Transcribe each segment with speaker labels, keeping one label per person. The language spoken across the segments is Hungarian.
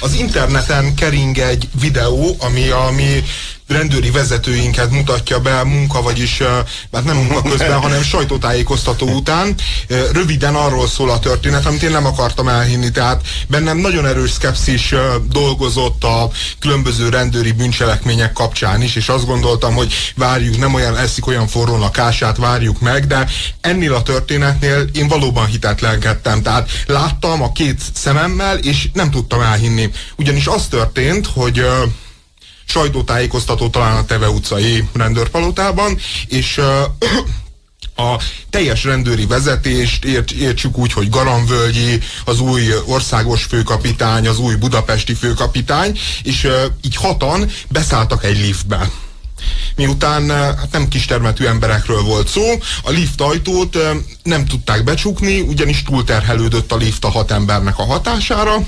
Speaker 1: az interneten kering egy videó, ami a mi rendőri vezetőinket mutatja be munka, vagyis hát nem munka közben, hanem sajtótájékoztató után. Röviden arról szól a történet, amit én nem akartam elhinni, tehát bennem nagyon erős szkepszis dolgozott a különböző rendőri bűncselekmények kapcsán is, és azt gondoltam, hogy várjuk, nem olyan eszik olyan forrón a kását, várjuk meg, de ennél a történetnél én valóban hitetlenkedtem. Tehát láttam a két szememmel, és nem tudtam elhinni. Ugyanis az történt, hogy sajtótájékoztató talán a Teve utcai rendőrpalotában, és a teljes rendőri vezetést ért, értsük úgy, hogy Garamvölgyi, az új országos főkapitány, az új budapesti főkapitány, és uh, így hatan beszálltak egy liftbe. Miután hát nem kistermetű emberekről volt szó, a lift ajtót nem tudták becsukni, ugyanis túlterhelődött a lift a hat embernek a hatására,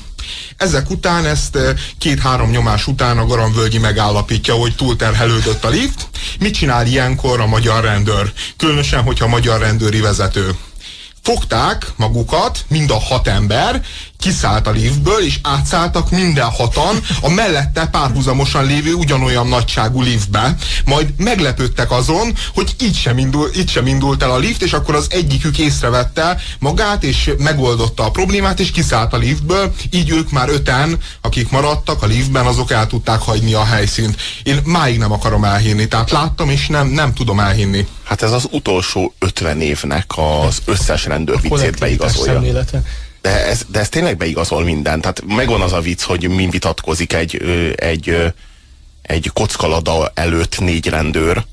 Speaker 1: ezek után ezt eh, két-három nyomás után a Garamvölgyi megállapítja, hogy túlterhelődött a lift. Mit csinál ilyenkor a magyar rendőr? Különösen, hogyha magyar rendőri vezető fogták magukat, mind a hat ember, kiszállt a liftből, és átszálltak minden hatan a mellette párhuzamosan lévő ugyanolyan nagyságú liftbe. Majd meglepődtek azon, hogy így sem, indul, így sem indult el a lift, és akkor az egyikük észrevette magát, és megoldotta a problémát, és kiszállt a liftből. Így ők már öten, akik maradtak a liftben, azok el tudták hagyni a helyszínt. Én máig nem akarom elhinni, tehát láttam, és nem, nem tudom elhinni.
Speaker 2: Hát ez az utolsó 50 évnek az összes rendőr viccét beigazolja. Szemlélete. De ez, de ez tényleg beigazol minden. Tehát megvan az a vicc, hogy mi vitatkozik egy, egy, egy kockalada előtt négy rendőr,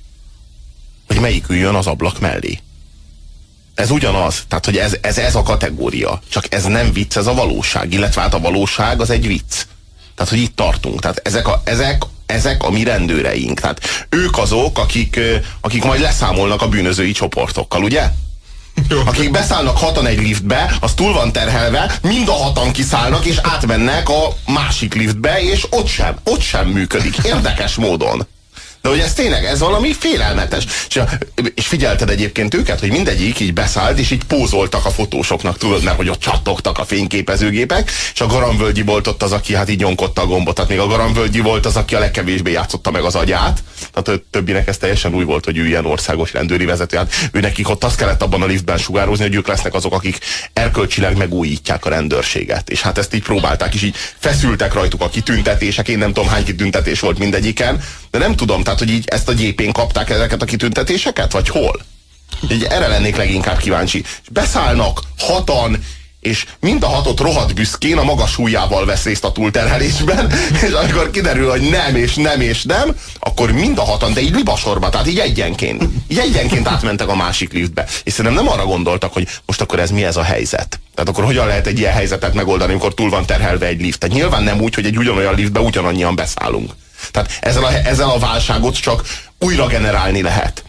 Speaker 2: hogy melyik üljön az ablak mellé. Ez ugyanaz. Tehát, hogy ez, ez, ez a kategória. Csak ez nem vicc, ez a valóság. Illetve hát a valóság az egy vicc. Tehát, hogy itt tartunk. Tehát ezek a, ezek, ezek a mi rendőreink. Tehát ők azok, akik, akik majd leszámolnak a bűnözői csoportokkal, ugye? Jó. Akik beszállnak hatan egy liftbe, az túl van terhelve, mind a hatan kiszállnak, és átmennek a másik liftbe, és ott sem, ott sem működik. Érdekes módon. De hogy ez tényleg, ez valami félelmetes. És, és figyelted egyébként őket, hogy mindegyik így beszállt, és így pózoltak a fotósoknak, tudod, mert hogy ott csattogtak a fényképezőgépek, és a Garamvölgyi volt ott az, aki hát így nyomkodta a gombot. Tehát még a Garamvölgyi volt az, aki a legkevésbé játszotta meg az agyát. Tehát többinek ez teljesen új volt, hogy ő ilyen országos rendőri vezető. Hát ő nekik ott azt kellett abban a liftben sugározni, hogy ők lesznek azok, akik erkölcsileg megújítják a rendőrséget. És hát ezt így próbálták, és így feszültek rajtuk a kitüntetések. Én nem tudom hány kitüntetés volt mindegyiken, de nem tudom, tehát hogy így ezt a gyépén kapták ezeket a kitüntetéseket, vagy hol? Így erre lennék leginkább kíváncsi. És beszállnak hatan, és mind a hatot rohadt büszkén a magas súlyával vesz részt a túlterhelésben, és amikor kiderül, hogy nem, és nem, és nem, akkor mind a hatan, de így libasorba, tehát így egyenként, így egyenként átmentek a másik liftbe. És szerintem nem arra gondoltak, hogy most akkor ez mi ez a helyzet. Tehát akkor hogyan lehet egy ilyen helyzetet megoldani, amikor túl van terhelve egy lift. Tehát nyilván nem úgy, hogy egy ugyanolyan liftbe ugyanannyian beszállunk. Tehát ezzel a, ezzel a válságot csak újra generálni lehet.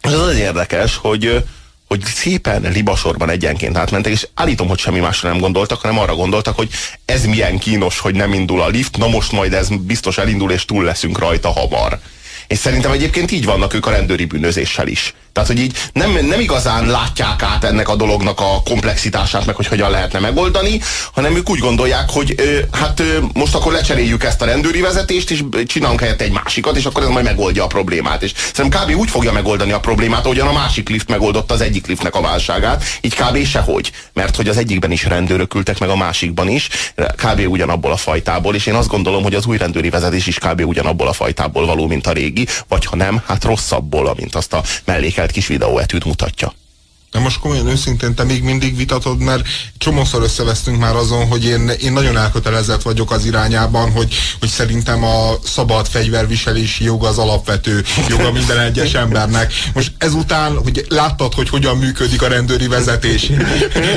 Speaker 2: Ez az érdekes, hogy, hogy szépen libasorban egyenként átmentek, és állítom, hogy semmi másra nem gondoltak, hanem arra gondoltak, hogy ez milyen kínos, hogy nem indul a lift, na most majd ez biztos elindul, és túl leszünk rajta hamar. És szerintem egyébként így vannak ők a rendőri bűnözéssel is. Tehát, hogy így nem, nem igazán látják át ennek a dolognak a komplexitását, meg hogy hogyan lehetne megoldani, hanem ők úgy gondolják, hogy ö, hát ö, most akkor lecseréljük ezt a rendőri vezetést, és csinálunk helyett egy másikat, és akkor ez majd megoldja a problémát. És szerintem kb. úgy fogja megoldani a problémát, ahogyan a másik lift megoldotta az egyik liftnek a válságát, így kb. sehogy. Mert hogy az egyikben is rendőrök ültek, meg a másikban is, kb. ugyanabból a fajtából, és én azt gondolom, hogy az új rendőri vezetés is kb. ugyanabból a fajtából való, mint a régi, vagy ha nem, hát rosszabbból, mint azt a mellékel csinált kis videóetűt mutatja.
Speaker 1: De most komolyan őszintén te még mindig vitatod, mert csomószor összevesztünk már azon, hogy én, én nagyon elkötelezett vagyok az irányában, hogy, hogy szerintem a szabad fegyverviselési joga az alapvető joga minden egyes embernek. Most ezután, hogy láttad, hogy hogyan működik a rendőri vezetés.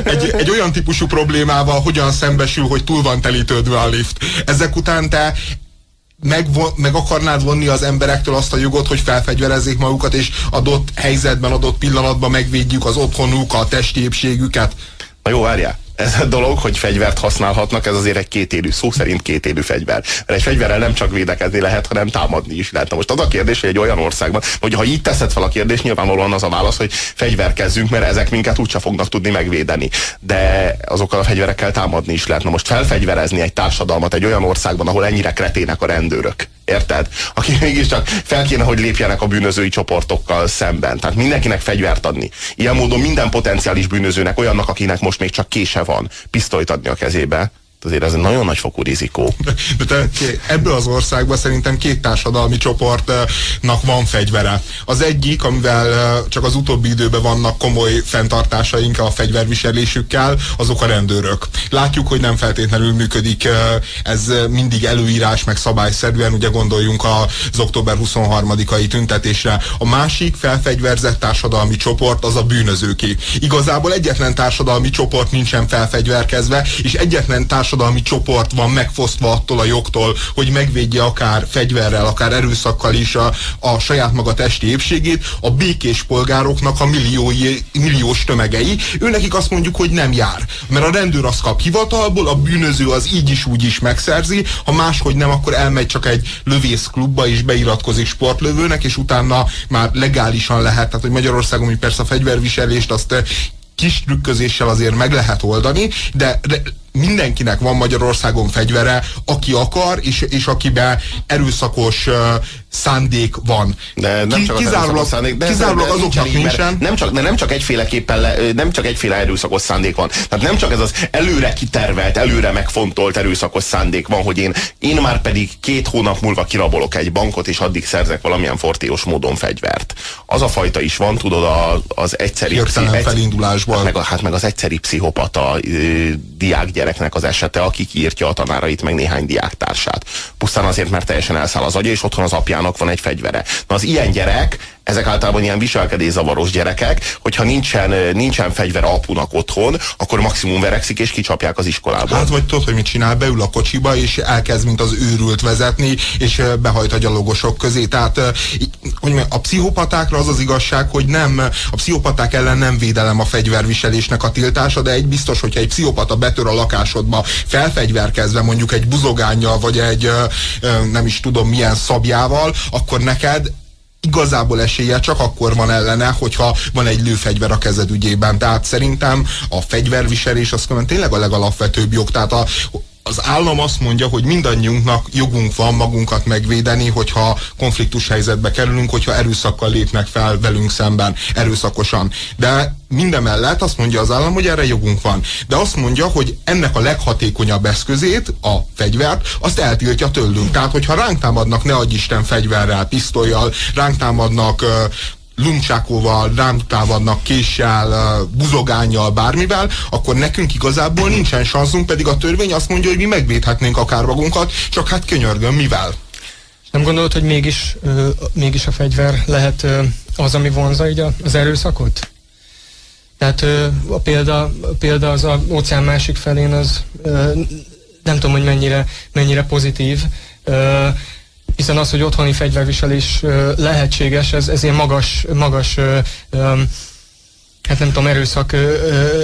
Speaker 1: Egy, egy olyan típusú problémával hogyan szembesül, hogy túl van telítődve a lift. Ezek után te meg, meg akarnád vonni az emberektől azt a jogot, hogy felfegyverezzék magukat, és adott helyzetben, adott pillanatban megvédjük az otthonuk, a testi épségüket?
Speaker 2: Na jó, várjál. Ez a dolog, hogy fegyvert használhatnak, ez azért egy kétélű, szó szerint kétélű fegyver. Mert egy fegyverrel nem csak védekezni lehet, hanem támadni is lehet. Na most az a kérdés, hogy egy olyan országban, hogy ha így teszed fel a kérdést, nyilvánvalóan az a válasz, hogy fegyverkezzünk, mert ezek minket úgyse fognak tudni megvédeni. De azokkal a fegyverekkel támadni is lehet. Na most felfegyverezni egy társadalmat egy olyan országban, ahol ennyire kretének a rendőrök. Érted? Akik mégiscsak fel kéne, hogy lépjenek a bűnözői csoportokkal szemben. Tehát mindenkinek fegyvert adni. Ilyen módon minden potenciális bűnözőnek, olyannak, akinek most még csak kése van, pisztolyt adni a kezébe, azért ez egy nagyon nagy fokú rizikó.
Speaker 1: De, de ebből az országban szerintem két társadalmi csoportnak van fegyvere. Az egyik, amivel csak az utóbbi időben vannak komoly fenntartásaink a fegyverviselésükkel, azok a rendőrök. Látjuk, hogy nem feltétlenül működik ez mindig előírás, meg szabályszerűen, ugye gondoljunk az október 23-ai tüntetésre. A másik felfegyverzett társadalmi csoport az a bűnözőké. Igazából egyetlen társadalmi csoport nincsen felfegyverkezve, és egyetlen társadalmi társadalmi csoport van megfosztva attól a jogtól, hogy megvédje akár fegyverrel, akár erőszakkal is a, a saját maga testi épségét, a békés polgároknak a milliói, milliós tömegei. Őnekik azt mondjuk, hogy nem jár. Mert a rendőr azt kap hivatalból, a bűnöző az így is úgy is megszerzi, ha máshogy nem, akkor elmegy csak egy lövészklubba és beiratkozik sportlövőnek, és utána már legálisan lehet. Tehát, hogy Magyarországon mi persze a fegyverviselést azt kis trükközéssel azért meg lehet oldani, de, de mindenkinek van Magyarországon fegyvere, aki akar, és, és akiben erőszakos uh, szándék van.
Speaker 2: De nem csak kizárólag, szándék, de
Speaker 1: kizárólag de azoknak nincsen.
Speaker 2: Nem csak, de nem csak egyféleképpen, le, nem csak egyféle erőszakos szándék van. Tehát nem csak ez az előre kitervelt, előre megfontolt erőszakos szándék van, hogy én, én már pedig két hónap múlva kirabolok egy bankot, és addig szerzek valamilyen fortéos módon fegyvert. Az a fajta is van, tudod, az, az egyszeri...
Speaker 1: Hirtelen felindulásban. Hát
Speaker 2: meg, hát meg az egyszeri pszichopata diák gyereknek az esete, aki kiírtja a tanárait, meg néhány diáktársát. Pusztán azért, mert teljesen elszáll az agya, és otthon az apjának van egy fegyvere. Na az ilyen gyerek, ezek általában ilyen viselkedészavaros gyerekek, hogyha nincsen, nincsen fegyver apunak otthon, akkor maximum verekszik és kicsapják az iskolába.
Speaker 1: Hát vagy tudod, hogy mit csinál, beül a kocsiba, és elkezd, mint az őrült vezetni, és behajt a gyalogosok közé. Tehát hogy a pszichopatákra az az igazság, hogy nem, a pszichopaták ellen nem védelem a fegyverviselésnek a tiltása, de egy biztos, hogyha egy pszichopata betör a lakásodba, felfegyverkezve mondjuk egy buzogányjal, vagy egy nem is tudom milyen szabjával, akkor neked igazából esélye csak akkor van ellene, hogyha van egy lőfegyver a kezed ügyében. Tehát szerintem a fegyverviselés az tényleg a legalapvetőbb jog. Tehát a, az állam azt mondja, hogy mindannyiunknak jogunk van magunkat megvédeni, hogyha konfliktus helyzetbe kerülünk, hogyha erőszakkal lépnek fel velünk szemben, erőszakosan. De mindemellett azt mondja az állam, hogy erre jogunk van. De azt mondja, hogy ennek a leghatékonyabb eszközét, a fegyvert, azt eltiltja tőlünk. Tehát, hogyha ránk támadnak, ne adj Isten fegyverrel, pisztolyjal, ránk támadnak luncsákóval, rámtámadnak késsel, buzogányjal, bármivel, akkor nekünk igazából nincsen sanszunk, pedig a törvény azt mondja, hogy mi megvédhetnénk akár magunkat, csak hát könyörgöm, mivel?
Speaker 3: Nem gondolod, hogy mégis, ö, mégis a fegyver lehet ö, az, ami vonza így az erőszakot? Tehát ö, a, példa, a példa az a óceán másik felén az ö, nem tudom, hogy mennyire, mennyire pozitív. Ö, hiszen az, hogy otthoni fegyverviselés lehetséges, ez, ez ilyen magas, magas hát nem tudom, erőszak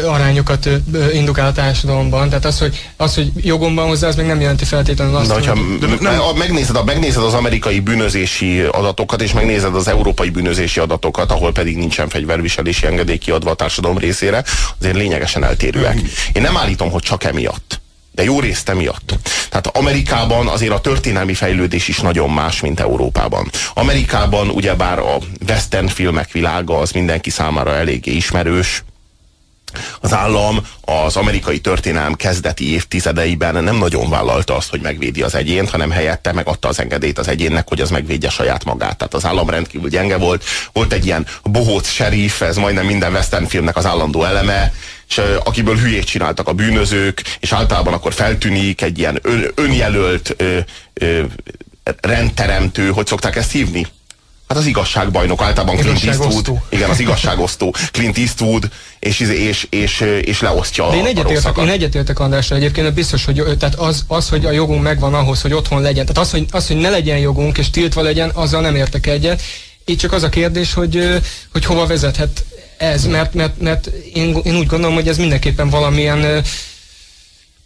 Speaker 3: arányokat indukál a társadalomban. Tehát az, hogy, az, hogy jogom van hozzá, az még nem jelenti feltétlenül azt,
Speaker 2: De hogyha hogy... nem, megnézed, megnézed az amerikai bűnözési adatokat, és megnézed az európai bűnözési adatokat, ahol pedig nincsen fegyverviselési engedély kiadva a társadalom részére, azért lényegesen eltérőek. Én nem állítom, hogy csak emiatt de jó részt emiatt. Tehát Amerikában azért a történelmi fejlődés is nagyon más, mint Európában. Amerikában ugyebár a western filmek világa az mindenki számára eléggé ismerős, az állam az amerikai történelem kezdeti évtizedeiben nem nagyon vállalta azt, hogy megvédi az egyént, hanem helyette megadta az engedélyt az egyénnek, hogy az megvédje saját magát. Tehát az állam rendkívül gyenge volt. Volt egy ilyen bohóc serif, ez majdnem minden western filmnek az állandó eleme, és akiből hülyét csináltak a bűnözők, és általában akkor feltűnik egy ilyen ön, önjelölt ö, ö, rendteremtő, hogy szokták ezt hívni? Hát az igazságbajnok, általában Clint Eastwood. Igen, az igazságosztó Clint Eastwood, és, és, és, és leosztja
Speaker 3: De én egyetértek, én egyetértek Andrásra egyébként, biztos, hogy tehát az, az, hogy a jogunk megvan ahhoz, hogy otthon legyen. Tehát az, hogy, az, hogy ne legyen jogunk, és tiltva legyen, azzal nem értek egyet. Itt csak az a kérdés, hogy, hogy hova vezethet ez, mert, mert, mert én, én úgy gondolom, hogy ez mindenképpen valamilyen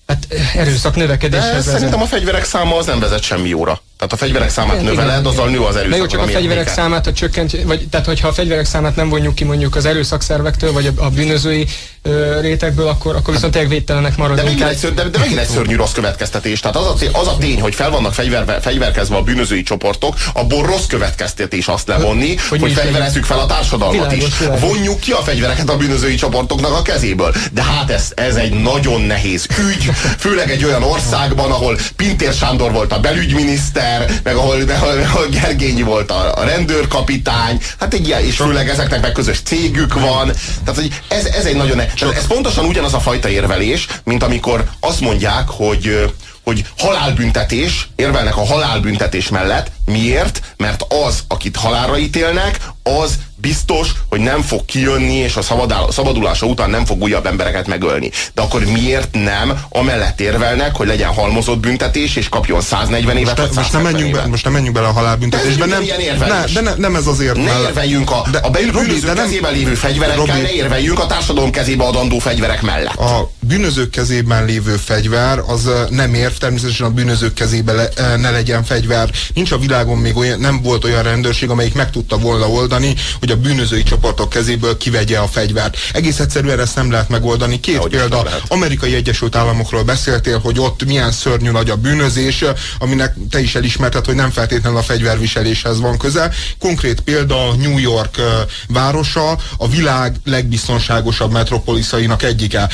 Speaker 3: Hát erőszak növekedéshez
Speaker 2: De szerintem a fegyverek száma az nem vezet semmi jóra. Tehát a fegyverek számát növeled, azzal nő az erőszak.
Speaker 3: De jó, csak a fegyverek éke. számát a csökkent, vagy tehát hogyha a fegyverek számát nem vonjuk ki mondjuk az erőszakszervektől, vagy a, a bűnözői ö, rétegből, akkor, akkor viszont tényleg védtelenek maradunk.
Speaker 2: De megint, egy, ször, de, de megint egy szörnyű rossz következtetés. Tehát az a, az a tény, hogy fel vannak fegyverve, fegyverkezve a bűnözői csoportok, abból rossz következtetés azt levonni, hogy, hogy fegyverezzük fel a társadalmat világos, is. Világos. Vonjuk ki a fegyvereket a bűnözői csoportoknak a kezéből. De hát ez, ez egy nagyon nehéz ügy, főleg egy olyan országban, ahol Pintér Sándor volt a belügyminiszter, miniszter, meg ahol, ahol, ahol Gergényi volt a, a rendőrkapitány, hát egy ilyen, és főleg ezeknek meg közös cégük van. Tehát, hogy ez, ez egy nagyon... Ne, ez pontosan ugyanaz a fajta érvelés, mint amikor azt mondják, hogy hogy halálbüntetés, érvelnek a halálbüntetés mellett. Miért? Mert az, akit halálra ítélnek, az biztos, hogy nem fog kijönni, és a szabadulása után nem fog újabb embereket megölni. De akkor miért nem amellett érvelnek, hogy legyen halmozott büntetés, és kapjon 140 évet, most,
Speaker 1: most nem menjünk be, Most nem menjünk bele a halálbüntetésbe. Nem, ne, de ne, nem ez azért.
Speaker 2: Ne érveljünk a, de, a nem, kezében lévő fegyverekkel, Robi, ne érveljünk a társadalom kezébe adandó fegyverek mellett.
Speaker 1: A bűnözők kezében lévő fegyver az nem érv, természetesen a bűnözők kezében le, ne legyen fegyver. Nincs a világon még olyan, nem volt olyan rendőrség, amelyik meg tudta volna oldani, hogy a bűnözői csoportok kezéből kivegye a fegyvert. Egész egyszerűen ezt nem lehet megoldani. Két Ahogy példa, amerikai Egyesült Államokról beszéltél, hogy ott milyen szörnyű nagy a bűnözés, aminek te is elismerted, hogy nem feltétlenül a fegyverviseléshez van köze. Konkrét példa New York városa, a világ legbiztonságosabb metropoliszainak egyike.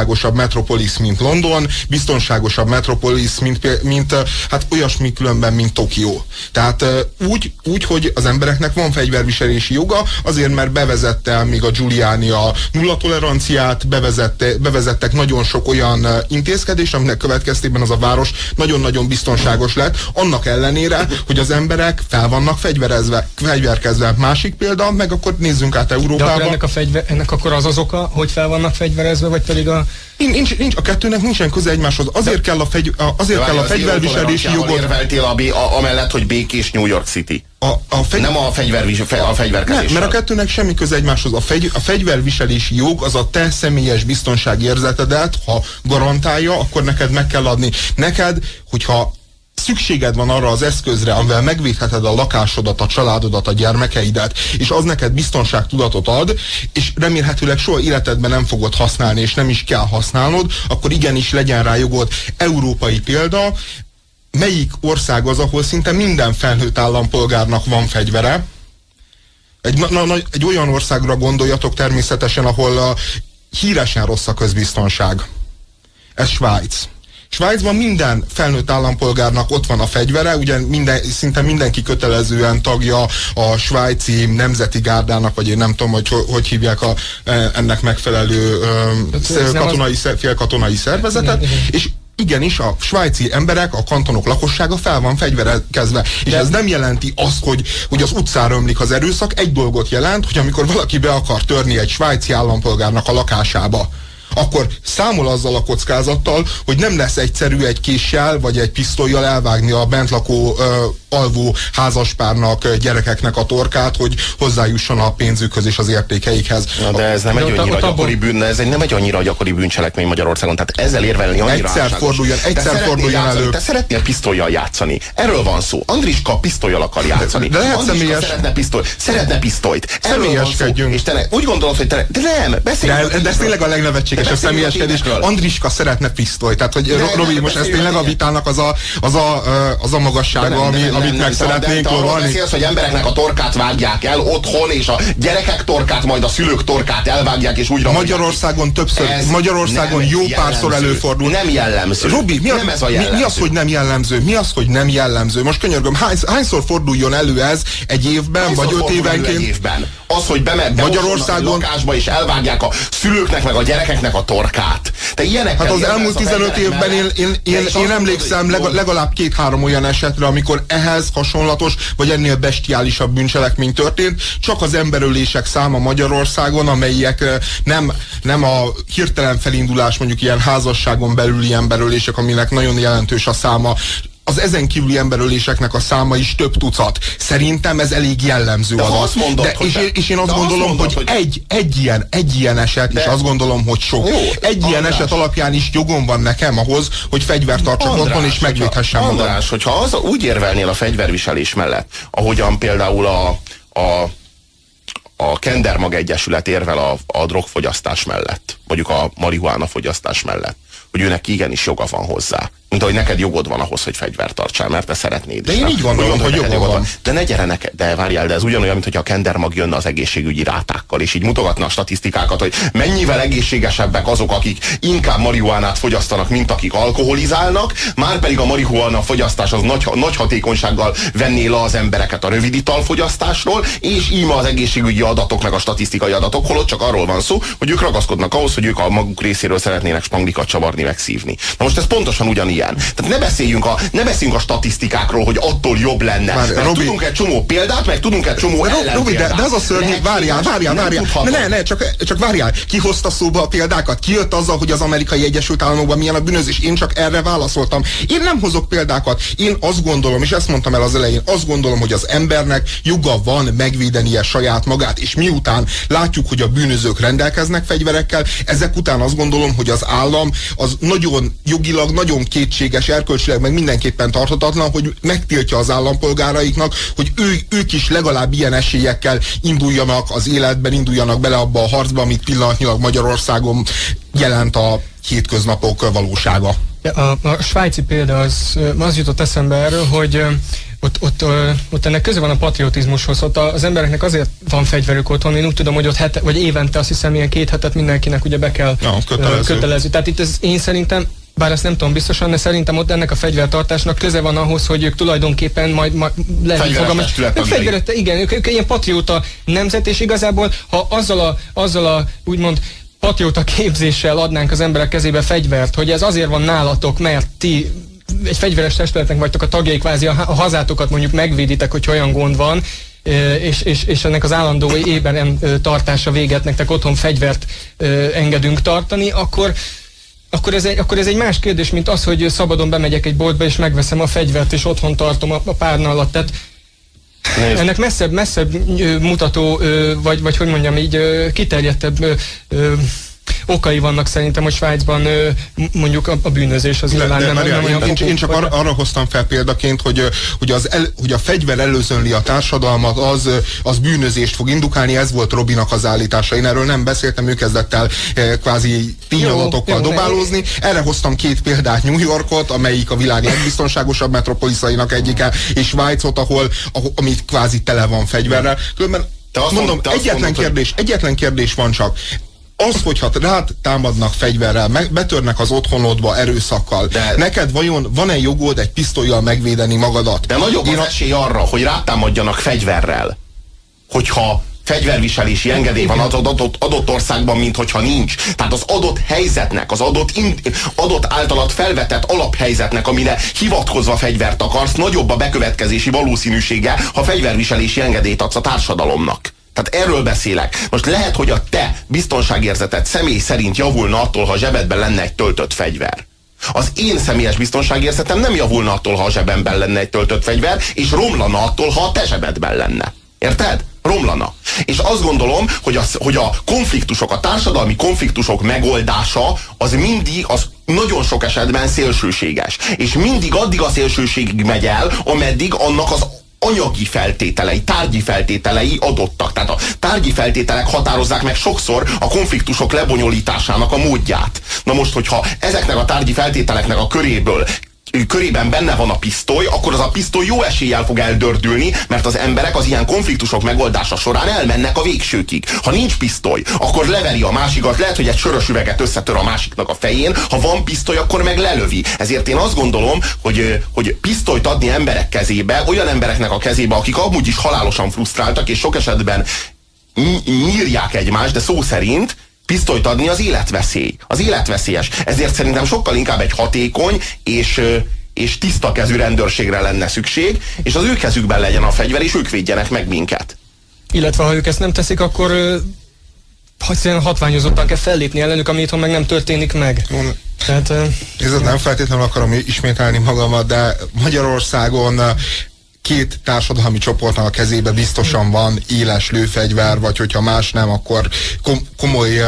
Speaker 1: Biztonságosabb metropolis, mint London, biztonságosabb metropolis, mint, mint hát olyasmi különben, mint Tokió. Tehát úgy, úgy, hogy az embereknek van fegyverviselési joga, azért mert bevezette még a Giuliani a nulla toleranciát, bevezette, bevezettek nagyon sok olyan intézkedést, aminek következtében az a város nagyon-nagyon biztonságos lett, annak ellenére, hogy az emberek fel vannak fegyverezve, fegyverkezve. Másik példa, meg akkor nézzünk át Európába. De akkor
Speaker 3: ennek, a fegyver, ennek akkor az az oka, hogy fel vannak fegyverezve, vagy pedig a
Speaker 1: Nincs, nincs, a kettőnek nincsen köze egymáshoz. Azért kell a, fegy, azért kell a fegyverviselési jogot...
Speaker 2: érveltél a, a, amellett, hogy békés New York City. A, a fegy... Nem a, fegyver, a fegyverkezés.
Speaker 1: Nem, mert a kettőnek semmi köze egymáshoz. A, fegy, a fegyverviselési jog az a te személyes biztonságérzetedet, ha garantálja, akkor neked meg kell adni. Neked, hogyha szükséged van arra az eszközre, amivel megvédheted a lakásodat, a családodat, a gyermekeidet, és az neked biztonságtudatot ad, és remélhetőleg soha életedben nem fogod használni, és nem is kell használnod, akkor igenis legyen rá jogod. Európai példa, melyik ország az, ahol szinte minden felnőtt állampolgárnak van fegyvere, egy, na, na, egy olyan országra gondoljatok természetesen, ahol a híresen rossz a közbiztonság. Ez Svájc. Svájcban minden felnőtt állampolgárnak ott van a fegyvere, ugye minden, szinte mindenki kötelezően tagja a svájci nemzeti gárdának, vagy én nem tudom, hogy hogy hívják a, e, ennek megfelelő uh, katonai, az... félkatonai szervezetet, és igenis a svájci emberek, a kantonok lakossága fel van fegyverkezve. És De... ez nem jelenti azt, hogy, hogy az utcára ömlik az erőszak. Egy dolgot jelent, hogy amikor valaki be akar törni egy svájci állampolgárnak a lakásába, akkor számol azzal a kockázattal, hogy nem lesz egyszerű egy késsel vagy egy pisztolyjal elvágni a bentlakó ö, alvó házaspárnak, gyerekeknek a torkát, hogy hozzájusson a pénzükhöz és az értékeikhez.
Speaker 2: Na de ez nem egy annyira gyakori bűn, ez egy nem egy annyira gyakori bűncselekmény Magyarországon, tehát ezzel érvelni annyira
Speaker 1: Egyszer forduljon, egyszer forduljon
Speaker 2: játszani,
Speaker 1: elő.
Speaker 2: Te szeretnél pisztolyjal játszani. Erről van szó. Andriska pisztolyjal akar játszani.
Speaker 1: De lehet Andriska személyes...
Speaker 2: szeretne pisztoly, szeretne pisztolyt.
Speaker 1: Személyeskedjünk.
Speaker 2: És te ne, úgy gondolod, hogy te de nem, beszélj.
Speaker 1: De, de ez tényleg a legnevetségesebb személyeskedés. Andriska szeretne pisztolyt. Tehát, hogy Robi, most ez tényleg a vitának az a, az a, az a magassága, ami, amit meg szeretnénk
Speaker 2: arról beszélsz, hogy embereknek a torkát vágják el otthon, és a gyerekek torkát, majd a szülők torkát elvágják, és úgy
Speaker 1: Magyarországon többször, Magyarországon jó jellemző. párszor előfordul.
Speaker 2: Nem jellemző.
Speaker 1: Robi, mi, nem ez a mi, mi az, hogy nem jellemző? Mi az, hogy nem jellemző? Most könyörgöm, hány, hányszor forduljon elő ez egy évben, hányszor vagy öt évenként? Egy évben?
Speaker 2: Az, hogy beme, Magyarországon lakásba és elvágják a szülőknek meg a gyerekeknek a torkát. Te ilyenek
Speaker 1: Hát az elmúlt 15 évben én, én, én, én emlékszem legalább két-három olyan esetre, amikor ehhez hasonlatos vagy ennél bestiálisabb bűncselekmény történt, csak az emberölések száma Magyarországon, amelyek nem, nem a hirtelen felindulás, mondjuk ilyen házasságon belüli emberölések, aminek nagyon jelentős a száma, az ezen kívüli emberöléseknek a száma is több tucat. Szerintem ez elég jellemző
Speaker 2: de
Speaker 1: adat.
Speaker 2: Mondod,
Speaker 1: de, és, és én azt gondolom, azt mondod, hogy, hogy egy, egy, ilyen, egy ilyen eset, de... és azt gondolom, hogy sok. Jó, egy András. ilyen eset alapján is jogom van nekem ahhoz, hogy fegyvert tartsak otthon, és megvédhessem
Speaker 2: magam. András, hogyha az, úgy érvelnél a fegyverviselés mellett, ahogyan például a, a a Kendermag Egyesület érvel a, a drogfogyasztás mellett, mondjuk a marihuána fogyasztás mellett, hogy őnek igenis joga van hozzá mint ahogy neked jogod van ahhoz, hogy fegyvert tartsál, mert te szeretnéd.
Speaker 1: De én így gondolom, hogy, hogy jogod van. van.
Speaker 2: De ne gyere neked, de várjál, de ez ugyanolyan, mint hogy a Kendermag jönne az egészségügyi rátákkal, és így mutogatna a statisztikákat, hogy mennyivel egészségesebbek azok, akik inkább marihuánát fogyasztanak, mint akik alkoholizálnak, már pedig a marihuána fogyasztás az nagy, nagy hatékonysággal venné le az embereket a rövid italfogyasztásról, és íme az egészségügyi adatok, meg a statisztikai adatok, holott csak arról van szó, hogy ők ragaszkodnak ahhoz, hogy ők a maguk részéről szeretnének spanglikat csavarni, megszívni. Na most ez pontosan ugyanígy ilyen. Tehát ne beszéljünk a, ne beszéljünk a statisztikákról, hogy attól jobb lenne. Már, mert Robi, tudunk egy csomó példát, meg tudunk egy csomó
Speaker 1: de, Robi, de, de ez a szörnyű, várjál, várjál, várjál. Ne, ne, ne, csak, csak várjál. Ki hozta szóba a példákat? Ki jött azzal, hogy az amerikai Egyesült Államokban milyen a bűnözés? Én csak erre válaszoltam. Én nem hozok példákat. Én azt gondolom, és ezt mondtam el az elején, azt gondolom, hogy az embernek joga van megvédenie saját magát, és miután látjuk, hogy a bűnözők rendelkeznek fegyverekkel, ezek után azt gondolom, hogy az állam az nagyon jogilag, nagyon két kétséges, erkölcsileg meg mindenképpen tarthatatlan, hogy megtiltja az állampolgáraiknak, hogy ő, ők is legalább ilyen esélyekkel induljanak az életben, induljanak bele abba a harcba, amit pillanatnyilag Magyarországon jelent a hétköznapok valósága.
Speaker 3: A, a svájci példa az, az jutott eszembe erről, hogy ott, ott, ott ennek köze van a patriotizmushoz, ott az embereknek azért van fegyverük otthon, én úgy tudom, hogy ott hete, vagy évente azt hiszem ilyen két hetet mindenkinek ugye be kell
Speaker 1: ja, kötelező.
Speaker 3: kötelező. Tehát itt ez én szerintem bár ezt nem tudom biztosan, de szerintem ott ennek a fegyvertartásnak köze van ahhoz, hogy ők tulajdonképpen majd, majd lehet fogalmaz. Fegyveres, igen, ők, ők ilyen patrióta nemzet, és igazából, ha azzal a, azzal a úgymond patrióta képzéssel adnánk az emberek kezébe fegyvert, hogy ez azért van nálatok, mert ti egy fegyveres testületnek vagytok a tagjai, kvázi a, hazátokat mondjuk megvéditek, hogy olyan gond van, és, és, és ennek az állandó éberen tartása véget nektek otthon fegyvert engedünk tartani, akkor, akkor ez, egy, akkor ez egy más kérdés, mint az, hogy szabadon bemegyek egy boltba, és megveszem a fegyvert, és otthon tartom a, a párna alatt. Tehát Nézd. ennek messzebb, messzebb mutató, vagy, vagy hogy mondjam, így kiterjedtebb okai vannak szerintem, hogy Svájcban mondjuk a, a bűnözés az
Speaker 1: nyilván nem, nem, nem olyan én, én csak arra, arra hoztam fel példaként, hogy, hogy, az el, hogy a fegyver előzönli a társadalmat, az, az bűnözést fog indukálni, ez volt Robinak az állítása. Én erről nem beszéltem, ő kezdett el kvázi tényadatokkal dobálózni. Erre hoztam két példát, New Yorkot, amelyik a világ legbiztonságosabb metropoliszainak egyike, és Svájcot, ahol, ahol amit kvázi tele van fegyverrel. Különben te azt mondom, te egyetlen, mondod, kérdés, hogy... egyetlen kérdés van csak az, hogyha rád támadnak fegyverrel, meg, betörnek az otthonodba erőszakkal, de, neked vajon van-e jogod egy pisztolyjal megvédeni magadat?
Speaker 2: De nagyobb Én az a... esély arra, hogy rátámadjanak fegyverrel, hogyha fegyverviselési engedély van az adott, adott országban, mint hogyha nincs. Tehát az adott helyzetnek, az adott, in, adott általat felvetett alaphelyzetnek, amire hivatkozva fegyvert akarsz, nagyobb a bekövetkezési valószínűsége, ha fegyverviselési engedélyt adsz a társadalomnak. Tehát erről beszélek. Most lehet, hogy a te biztonságérzetet személy szerint javulna attól, ha a zsebedben lenne egy töltött fegyver. Az én személyes biztonságérzetem nem javulna attól, ha a zsebemben lenne egy töltött fegyver, és romlana attól, ha a te zsebedben lenne. Érted? Romlana. És azt gondolom, hogy, az, hogy a konfliktusok, a társadalmi konfliktusok megoldása az mindig, az nagyon sok esetben szélsőséges. És mindig addig a szélsőségig megy el, ameddig annak az anyagi feltételei, tárgyi feltételei adottak. Tehát a tárgyi feltételek határozzák meg sokszor a konfliktusok lebonyolításának a módját. Na most, hogyha ezeknek a tárgyi feltételeknek a köréből körében benne van a pisztoly, akkor az a pisztoly jó eséllyel fog eldördülni, mert az emberek az ilyen konfliktusok megoldása során elmennek a végsőkig. Ha nincs pisztoly, akkor leveri a másikat, lehet, hogy egy sörös üveget összetör a másiknak a fején, ha van pisztoly, akkor meg lelövi. Ezért én azt gondolom, hogy, hogy pisztolyt adni emberek kezébe, olyan embereknek a kezébe, akik amúgy is halálosan frusztráltak, és sok esetben nyírják egymást, de szó szerint, pisztolyt adni az életveszély. Az életveszélyes. Ezért szerintem sokkal inkább egy hatékony és, és tiszta kezű rendőrségre lenne szükség, és az ő kezükben legyen a fegyver, és ők védjenek meg minket.
Speaker 3: Illetve ha ők ezt nem teszik, akkor hatványozottan kell fellépni ellenük, ami itthon meg nem történik meg.
Speaker 1: Tehát, Ez nem feltétlenül akarom ismételni magamat, de Magyarországon két társadalmi csoportnak a kezébe biztosan van éles lőfegyver, vagy hogyha más nem, akkor komoly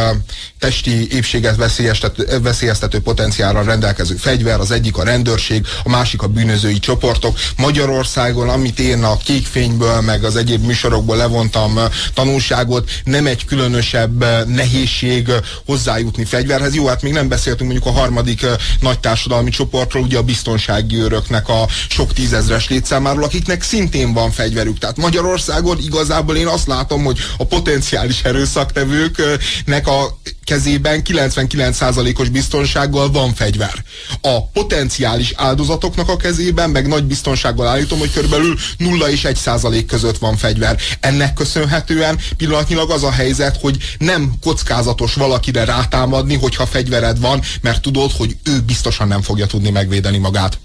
Speaker 1: testi épséget veszélyeztető, veszélyeztető potenciálra rendelkező fegyver, az egyik a rendőrség, a másik a bűnözői csoportok. Magyarországon, amit én a kékfényből, meg az egyéb műsorokból levontam tanulságot, nem egy különösebb nehézség hozzájutni fegyverhez. Jó, hát még nem beszéltünk mondjuk a harmadik nagy társadalmi csoportról, ugye a biztonsági őröknek a sok tízezres létszámáról, akiknek szintén van fegyverük. Tehát Magyarországon igazából én azt látom, hogy a potenciális erőszaktevőknek a kezében 99%-os biztonsággal van fegyver. A potenciális áldozatoknak a kezében meg nagy biztonsággal állítom, hogy körülbelül 0 és 1% között van fegyver. Ennek köszönhetően pillanatnyilag az a helyzet, hogy nem kockázatos valakire rátámadni, hogyha fegyvered van, mert tudod, hogy ő biztosan nem fogja tudni megvédeni magát.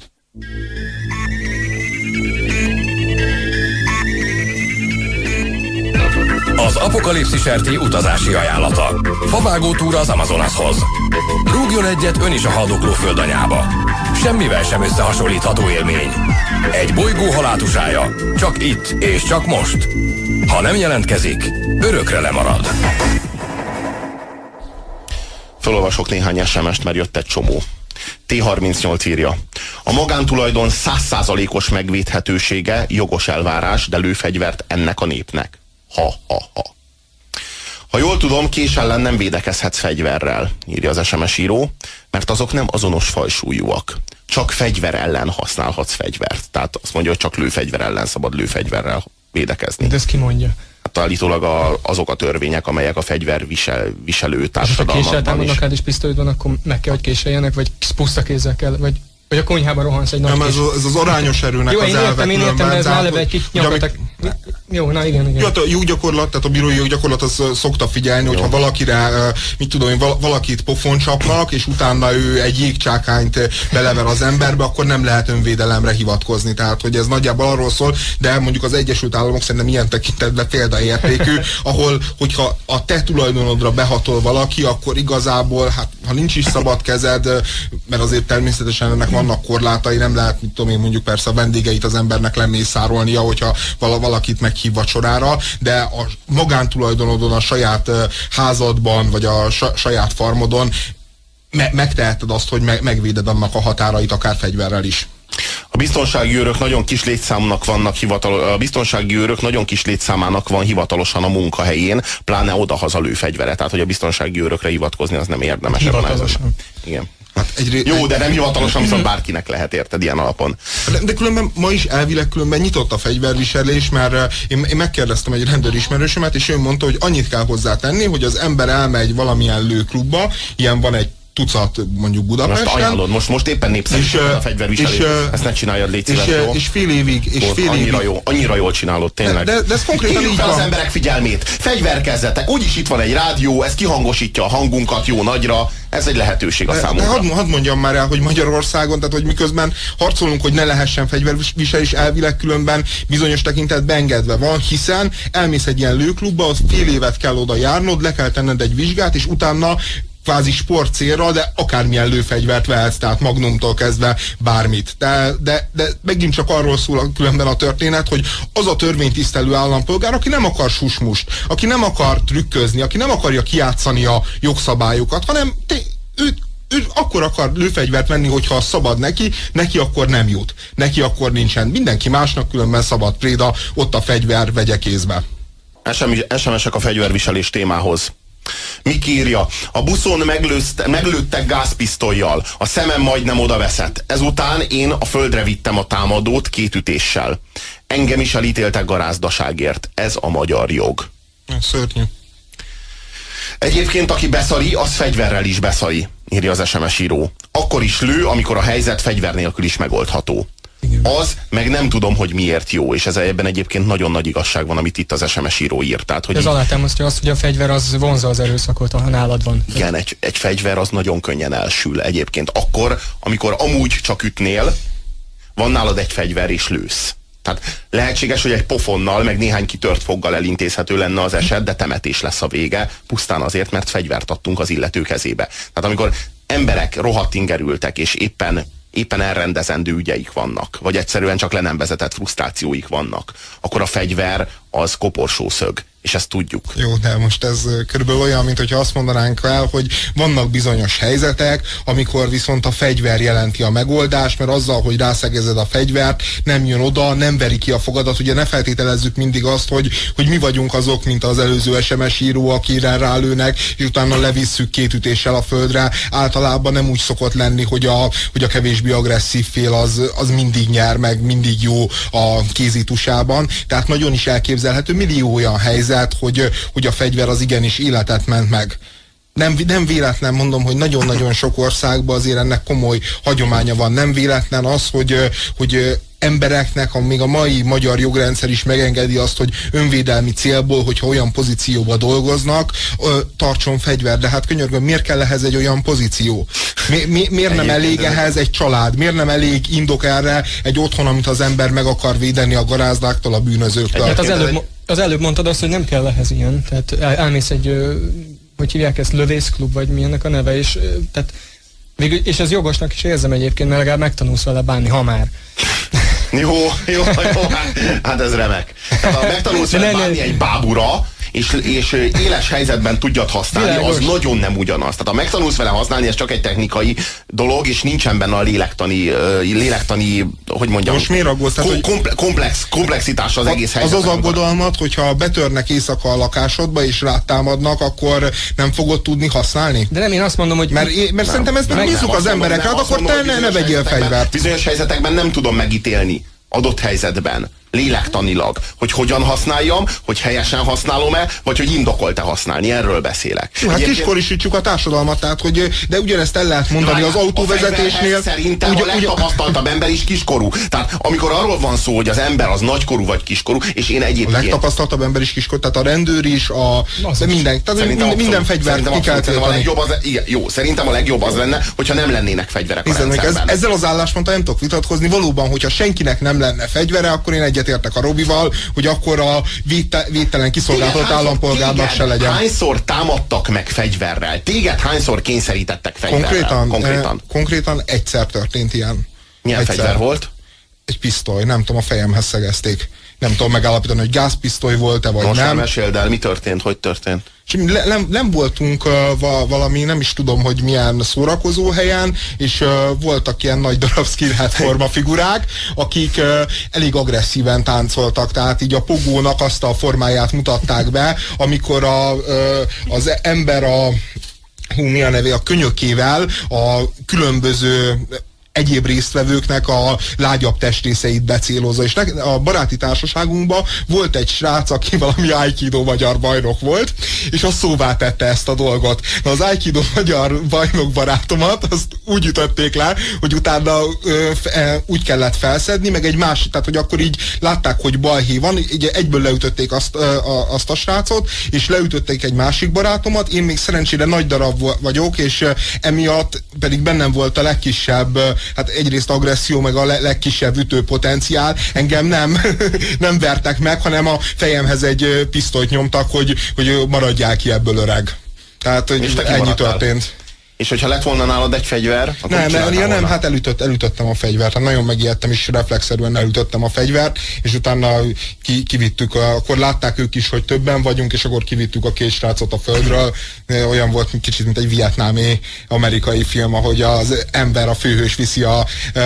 Speaker 4: Az apokalipszis RT utazási ajánlata. Favágó túra az Amazonashoz. Rúgjon egyet ön is a haldokló földanyába. Semmivel sem összehasonlítható élmény. Egy bolygó halátusája. Csak itt és csak most. Ha nem jelentkezik, örökre lemarad.
Speaker 2: Felolvasok néhány SMS-t, mert jött egy csomó. T38 írja. A magántulajdon százszázalékos megvédhetősége jogos elvárás, de lőfegyvert ennek a népnek. Ha, ha, ha. Ha jól tudom, kés ellen nem védekezhetsz fegyverrel, írja az SMS író, mert azok nem azonos fajsúlyúak. Csak fegyver ellen használhatsz fegyvert. Tehát azt mondja, hogy csak lőfegyver ellen szabad lőfegyverrel védekezni.
Speaker 3: De ezt ki mondja?
Speaker 2: Hát állítólag a, azok a törvények, amelyek a fegyver visel, viselő társadalmakban
Speaker 3: És ha késsel támadnak és pisztolyod van, akkor meg kell, hogy késeljenek, vagy puszta kézzel kell, vagy vagy a konyhába rohansz egy nagy
Speaker 1: Nem, ez, ez az arányos erőnek
Speaker 3: Jó,
Speaker 1: az
Speaker 3: én értem, én értem, de ez eleve egy nyomtak. Jó, na igen, igen. Jó,
Speaker 1: hát a joggyakorlat, tehát a bírói joggyakorlat az szokta figyelni, hogyha valakire, mit tudom én, valakit pofon csapnak, és utána ő egy jégcsákányt belever az emberbe, akkor nem lehet önvédelemre hivatkozni. Tehát, hogy ez nagyjából arról szól, de mondjuk az Egyesült Államok szerintem ilyen tekintetben példaértékű, ahol, hogyha a te tulajdonodra behatol valaki, akkor igazából, hát ha nincs is szabad kezed, mert azért természetesen ennek vannak korlátai, nem lehet, mit tudom én, mondjuk persze a vendégeit az embernek lemészárolnia, hogyha valakit meghív vacsorára, de a magántulajdonodon, a saját házadban, vagy a saját farmodon me megteheted azt, hogy me megvéded annak a határait, akár fegyverrel is.
Speaker 2: A biztonsági őrök nagyon kis létszámnak vannak hivatalos, a biztonsági őrök nagyon kis létszámának van hivatalosan a munkahelyén, pláne odahaza lőfegyvere, tehát hogy a biztonsági őrökre hivatkozni az nem érdemes.
Speaker 3: Hivatalosan.
Speaker 2: Igen. Hát egy Jó, de nem hivatalosan, viszont bárkinek lehet érted ilyen alapon.
Speaker 1: De, de különben ma is elvileg különben nyitott a fegyverviselés, mert eh, én, én megkérdeztem egy rendőrismerősömet, és ő mondta, hogy annyit kell hozzátenni, hogy az ember elmegy valamilyen lőklubba, ilyen van egy tucat mondjuk Budapesten.
Speaker 2: Most ajánlod, most, most éppen népszerű a fegyverviselés. És, Ezt ne csináljad, légy
Speaker 1: szíves, és, jó? és fél évig, és Volt, fél
Speaker 2: annyira
Speaker 1: évig.
Speaker 2: Jó, annyira jól csinálod, tényleg.
Speaker 1: De, de ez konkrétan így
Speaker 2: fel az emberek figyelmét. Fegyverkezzetek, úgyis itt van egy rádió, ez kihangosítja a hangunkat jó nagyra, ez egy lehetőség a de, számunkra.
Speaker 1: De hadd, hadd mondjam már el, hogy Magyarországon, tehát hogy miközben harcolunk, hogy ne lehessen fegyverviselés, elvileg különben bizonyos tekintetben engedve van, hiszen elmész egy ilyen lőklubba, az fél évet kell oda járnod, le kell tenned egy vizsgát, és utána kvázi sport célra, de akármilyen lőfegyvert vehetsz, tehát magnumtól kezdve bármit. De, de, de megint csak arról szól különben a történet, hogy az a törvénytisztelő állampolgár, aki nem akar susmust, aki nem akar trükközni, aki nem akarja kiátszani a jogszabályokat, hanem te, ő, ő akkor akar lőfegyvert venni, hogyha szabad neki, neki akkor nem jut. Neki akkor nincsen. Mindenki másnak különben szabad préda, ott a fegyver vegye kézbe.
Speaker 2: SMS-ek a fegyverviselés témához. Miki írja, a buszon meglőzte, meglőttek gázpisztolyjal, a szemem majdnem oda veszett. Ezután én a földre vittem a támadót két ütéssel. Engem is elítéltek garázdaságért. Ez a magyar jog.
Speaker 1: Szörnyű.
Speaker 2: Egyébként, aki beszari, az fegyverrel is beszari, írja az SMS író. Akkor is lő, amikor a helyzet fegyver nélkül is megoldható. Az, meg nem tudom, hogy miért jó, és ez ebben egyébként nagyon nagy igazság van, amit itt az SMS író írt. Tehát, hogy
Speaker 3: ez így... alátámasztja azt, hogy a fegyver az vonza az erőszakot, ha nálad van.
Speaker 2: Igen, egy, egy fegyver az nagyon könnyen elsül egyébként. Akkor, amikor amúgy csak ütnél, van nálad egy fegyver és lősz. Tehát lehetséges, hogy egy pofonnal, meg néhány kitört foggal elintézhető lenne az eset, de temetés lesz a vége, pusztán azért, mert fegyvert adtunk az illető kezébe. Tehát amikor emberek rohadt ingerültek, és éppen éppen elrendezendő ügyeik vannak, vagy egyszerűen csak le nem vezetett frusztrációik vannak, akkor a fegyver az koporsószög és ezt tudjuk.
Speaker 1: Jó, de most ez körülbelül olyan, mint hogyha azt mondanánk el, hogy vannak bizonyos helyzetek, amikor viszont a fegyver jelenti a megoldást, mert azzal, hogy rászegezed a fegyvert, nem jön oda, nem veri ki a fogadat. Ugye ne feltételezzük mindig azt, hogy, hogy mi vagyunk azok, mint az előző SMS író, akire rálőnek, és utána levisszük két ütéssel a földre. Általában nem úgy szokott lenni, hogy a, hogy a kevésbé agresszív fél az, az mindig nyer, meg mindig jó a kézitusában. Tehát nagyon is elképzelhető millió olyan helyzet, helyzet, hogy, hogy a fegyver az igenis életet ment meg. Nem, nem véletlen mondom, hogy nagyon-nagyon sok országban azért ennek komoly hagyománya van. Nem véletlen az, hogy, hogy embereknek, a, még a mai magyar jogrendszer is megengedi azt, hogy önvédelmi célból, hogyha olyan pozícióba dolgoznak, ö, tartson fegyver. De hát könyörgöm, miért kell ehhez egy olyan pozíció? Mi, mi, miért nem elég ehhez egy család? Miért nem elég indok erre egy otthon, amit az ember meg akar védeni a garázdáktól, a bűnözőktől?
Speaker 3: Hát az előbb, az előbb mondtad azt, hogy nem kell ehhez ilyen. Tehát el, elmész egy, hogy hívják ezt, lövészklub, vagy milyennek a neve, és tehát Végül, és ez jogosnak is érzem egyébként, mert legalább megtanulsz vele bánni, ha már.
Speaker 2: Jó, jó, jó, hát, hát ez remek. Tehát, ha megtanulsz vele bánni egy bábura, és, és éles helyzetben tudjad használni, Világos. az nagyon nem ugyanaz. Tehát ha megtanulsz vele használni, ez csak egy technikai dolog, és nincsen benne a lélektani, lélektani hogy mondjam,
Speaker 1: Most miért aggódsz?
Speaker 2: Kom komple komplex, komplexitás az a, egész helyzet.
Speaker 1: Az az aggodalmat, hogyha betörnek éjszaka a lakásodba, és rátámadnak, akkor nem fogod tudni használni?
Speaker 3: De nem, én azt mondom, hogy...
Speaker 1: Mert, mert nem, szerintem ezt meg bízunk az emberekre, hát akkor te ne, ne vegyél fegyvert.
Speaker 2: Bizonyos helyzetekben nem tudom megítélni adott helyzetben lélektanilag, hogy hogyan használjam, hogy helyesen használom-e, vagy hogy indokolt-e használni, erről beszélek.
Speaker 1: Jó, hát Egyébként... kiskorisítsuk a társadalmat, tehát hogy, de ugyanezt el lehet mondani az autóvezetésnél.
Speaker 2: Szerintem ugye, a legtapasztaltabb ugye... ember is kiskorú. Tehát amikor arról van szó, hogy az ember az nagykorú vagy kiskorú, és én egyébként...
Speaker 1: A legtapasztaltabb ember is kiskorú, tehát a rendőr is, a, de minden, tehát minden, minden fegyvert ki kell
Speaker 2: a legjobb az, igen, Jó, szerintem a legjobb az lenne, hogyha nem lennének fegyverek Hiszen, a ez,
Speaker 1: Ezzel az állásponttal nem tudok vitatkozni. Valóban, hogyha senkinek nem lenne fegyvere, akkor én egyet egyetértek a Robival, hogy akkor a védtelen kiszolgáltatott állampolgárnak se legyen.
Speaker 2: Hányszor támadtak meg fegyverrel? Téged hányszor kényszerítettek fegyverrel?
Speaker 1: Konkrétan, konkrétan, eh, konkrétan egyszer történt ilyen.
Speaker 2: Milyen egyszer. fegyver volt?
Speaker 1: Egy pisztoly, nem tudom, a fejemhez szegezték. Nem tudom megállapítani, hogy gázpisztoly volt-e, vagy
Speaker 2: Most
Speaker 1: nem.
Speaker 2: Most meséld el, mi történt, hogy történt?
Speaker 1: És nem, nem voltunk uh, valami, nem is tudom, hogy milyen szórakozó helyen, és uh, voltak ilyen nagy darab skinhead forma figurák, akik uh, elég agresszíven táncoltak, tehát így a pogónak azt a formáját mutatták be, amikor a, uh, az ember a hú, mi a neve, a könyökével a különböző egyéb résztvevőknek a lágyabb testrészeit becélozza. És a baráti társaságunkban volt egy srác, aki valami Aikido magyar bajnok volt, és az szóvá tette ezt a dolgot. Na az Aikido magyar bajnok barátomat azt úgy ütötték le, hogy utána ö, e, úgy kellett felszedni, meg egy másik, tehát hogy akkor így látták, hogy balhé van, így egyből leütötték azt, ö, a, azt a srácot, és leütötték egy másik barátomat, én még szerencsére nagy darab vagyok, és emiatt pedig bennem volt a legkisebb hát egyrészt agresszió, meg a le legkisebb ütőpotenciál. Engem nem, nem vertek meg, hanem a fejemhez egy pisztolyt nyomtak, hogy, hogy maradjál ki ebből öreg. Tehát, hogy ennyi történt.
Speaker 2: És hogyha lett volna nálad egy fegyver,
Speaker 1: akkor nem, nem, ja, nem, hát elütött, elütöttem a fegyvert. Hát nagyon megijedtem, és reflexzerűen elütöttem a fegyvert, és utána ki, kivittük, akkor látták ők is, hogy többen vagyunk, és akkor kivittük a két srácot a földről. Olyan volt kicsit, mint egy vietnámi amerikai film, ahogy az ember, a főhős viszi a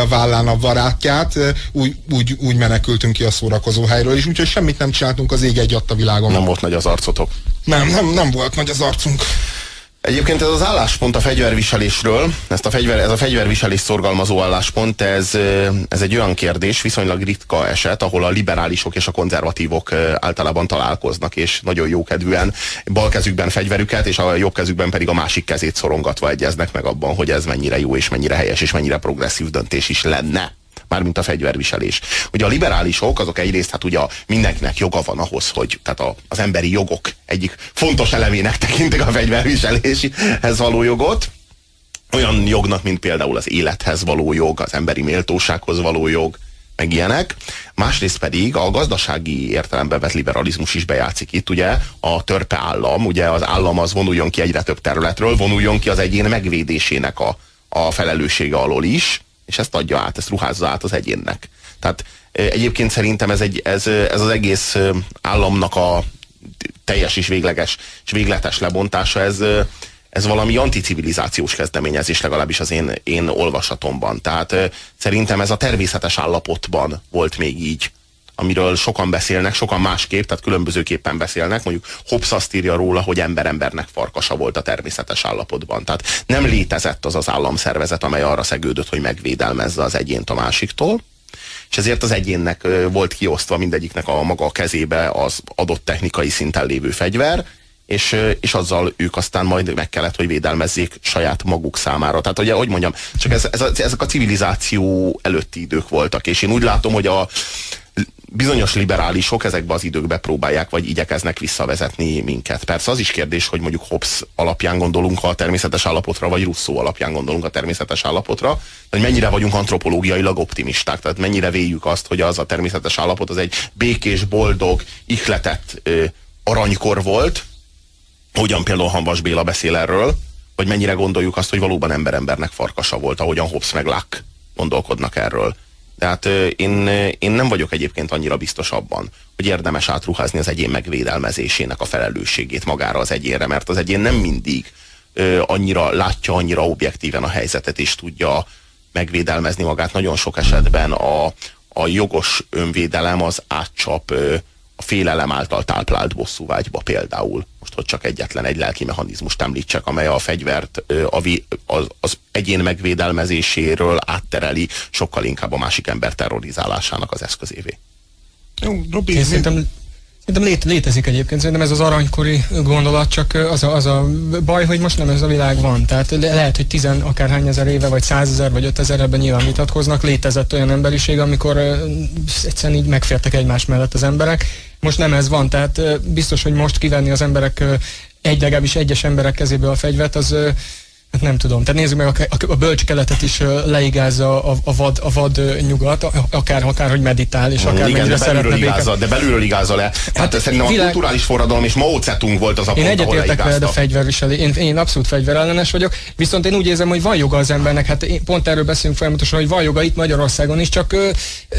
Speaker 1: vállán a barátját. Úgy, úgy, úgy menekültünk ki a szórakozó helyről, és úgyhogy semmit nem csináltunk az ég egy a világon.
Speaker 2: Nem volt nagy az arcotok.
Speaker 1: Nem, nem, nem volt nagy az arcunk.
Speaker 2: Egyébként ez az álláspont a fegyverviselésről, ezt a fegyver, ez a fegyverviselés szorgalmazó álláspont, ez, ez egy olyan kérdés, viszonylag ritka eset, ahol a liberálisok és a konzervatívok általában találkoznak, és nagyon jókedvűen bal kezükben fegyverüket, és a jobb kezükben pedig a másik kezét szorongatva egyeznek meg abban, hogy ez mennyire jó, és mennyire helyes, és mennyire progresszív döntés is lenne mármint a fegyverviselés. Ugye a liberálisok, azok egyrészt, hát ugye mindenkinek joga van ahhoz, hogy tehát a, az emberi jogok egyik fontos elemének tekintik a fegyverviseléshez való jogot, olyan jognak, mint például az élethez való jog, az emberi méltósághoz való jog, meg ilyenek. Másrészt pedig a gazdasági értelembe vett liberalizmus is bejátszik itt, ugye a törpe állam, ugye az állam az vonuljon ki egyre több területről, vonuljon ki az egyén megvédésének a, a felelőssége alól is, és ezt adja át, ezt ruházza át az egyénnek. Tehát egyébként szerintem ez, egy, ez, ez az egész államnak a teljes és végleges és végletes lebontása, ez, ez valami anticivilizációs kezdeményezés legalábbis az én, én olvasatomban. Tehát szerintem ez a természetes állapotban volt még így amiről sokan beszélnek, sokan másképp, tehát különbözőképpen beszélnek. Mondjuk Hobbes azt írja róla, hogy ember-embernek farkasa volt a természetes állapotban. Tehát nem létezett az az államszervezet, amely arra szegődött, hogy megvédelmezze az egyént a másiktól, és ezért az egyénnek volt kiosztva mindegyiknek a maga kezébe az adott technikai szinten lévő fegyver, és, és azzal ők aztán majd meg kellett, hogy védelmezzék saját maguk számára. Tehát ugye, hogy mondjam, csak ez, ez, ezek a civilizáció előtti idők voltak, és én úgy látom, hogy a bizonyos liberálisok ezekbe az időkbe próbálják, vagy igyekeznek visszavezetni minket. Persze az is kérdés, hogy mondjuk Hobbes alapján gondolunk a természetes állapotra, vagy Rousseau alapján gondolunk a természetes állapotra, hogy mennyire vagyunk antropológiailag optimisták, tehát mennyire véljük azt, hogy az a természetes állapot az egy békés, boldog, ihletett ö, aranykor volt, hogyan például Hanvas Béla beszél erről, vagy mennyire gondoljuk azt, hogy valóban ember-embernek farkasa volt, ahogyan Hobbes meg Locke gondolkodnak erről. Tehát én, én nem vagyok egyébként annyira biztos abban, hogy érdemes átruházni az egyén megvédelmezésének a felelősségét magára az egyénre, mert az egyén nem mindig annyira látja annyira objektíven a helyzetet, és tudja megvédelmezni magát. Nagyon sok esetben a, a jogos önvédelem az átcsap a félelem által táplált bosszúvágyba például. Most, hogy csak egyetlen egy lelki mechanizmust említsek, amely a fegyvert a, az, az egyén megvédelmezéséről áttereli sokkal inkább a másik ember terrorizálásának az eszközévé.
Speaker 3: Jó, Robi, Én szerintem Szerintem lét, létezik egyébként, szerintem ez az aranykori gondolat, csak az a, az a baj, hogy most nem ez a világ van. Tehát le, lehet, hogy tizen akárhány ezer éve, vagy százezer, vagy ötezer ebben nyilván vitatkoznak, létezett olyan emberiség, amikor uh, egyszerűen így megfértek egymás mellett az emberek. Most nem ez van, tehát biztos, hogy most kivenni az emberek egy, legalábbis egyes emberek kezéből a fegyvert, az Hát nem tudom. Tehát nézzük meg, a, a, a bölcs keletet is leigázza a, a, vad, a vad nyugat, akár, akár hogy meditál, és akár
Speaker 2: Igen, de belülről, igázza, de belülről igázza le. Hát, hát szerintem világ... a kulturális forradalom és Mao Zedong volt az a
Speaker 3: pont, Én egyetértek veled a fegyverviselő. Én, én abszolút fegyverellenes vagyok, viszont én úgy érzem, hogy van joga az embernek, hát én, pont erről beszélünk folyamatosan, hogy van joga itt Magyarországon is, csak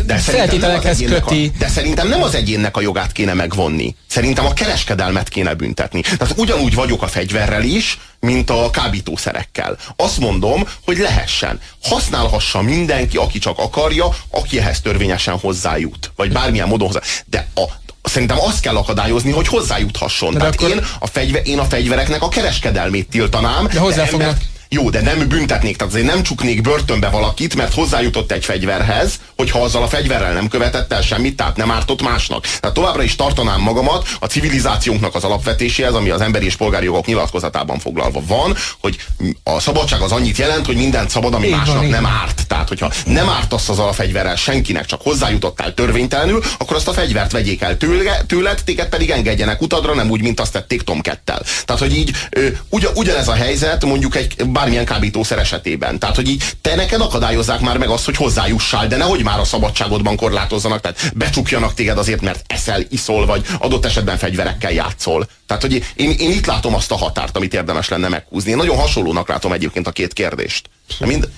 Speaker 3: de feltételekhez köti.
Speaker 2: A, de szerintem nem az egyénnek a jogát kéne megvonni. Szerintem a kereskedelmet kéne büntetni. Tehát ugyanúgy vagyok a fegyverrel is, mint a kábítószerekkel. Azt mondom, hogy lehessen. Használhassa mindenki, aki csak akarja, aki ehhez törvényesen hozzájut. Vagy bármilyen módon hozzá. De a, szerintem azt kell akadályozni, hogy hozzájuthasson. De Tehát akkor... én, a fegyver, én a fegyvereknek a kereskedelmét tiltanám.
Speaker 3: De hozzá fognak... Ember,
Speaker 2: jó, de nem büntetnék, tehát azért nem csuknék börtönbe valakit, mert hozzájutott egy fegyverhez, hogyha azzal a fegyverrel nem követett el semmit, tehát nem ártott másnak. Tehát továbbra is tartanám magamat a civilizációnknak az alapvetéséhez, ami az emberi és polgári jogok nyilatkozatában foglalva van, hogy a szabadság az annyit jelent, hogy mindent szabad, ami Én másnak van, nem árt. Tehát, hogyha nem ártasz azzal a fegyverrel senkinek, csak hozzájutottál törvénytelenül, akkor azt a fegyvert vegyék el tőle, tőled, téged pedig engedjenek utadra, nem úgy, mint azt tették Tomkettel. Tehát, hogy így ugyan, ugyanez a helyzet mondjuk egy bármilyen kábítószer esetében. Tehát, hogy így te neked akadályozzák már meg azt, hogy hozzájussál, de nehogy már a szabadságodban korlátozzanak, tehát becsukjanak téged azért, mert eszel, iszol, vagy adott esetben fegyverekkel játszol. Tehát, hogy én, én itt látom azt a határt, amit érdemes lenne meghúzni. Én nagyon hasonlónak látom egyébként a két kérdést. Mind,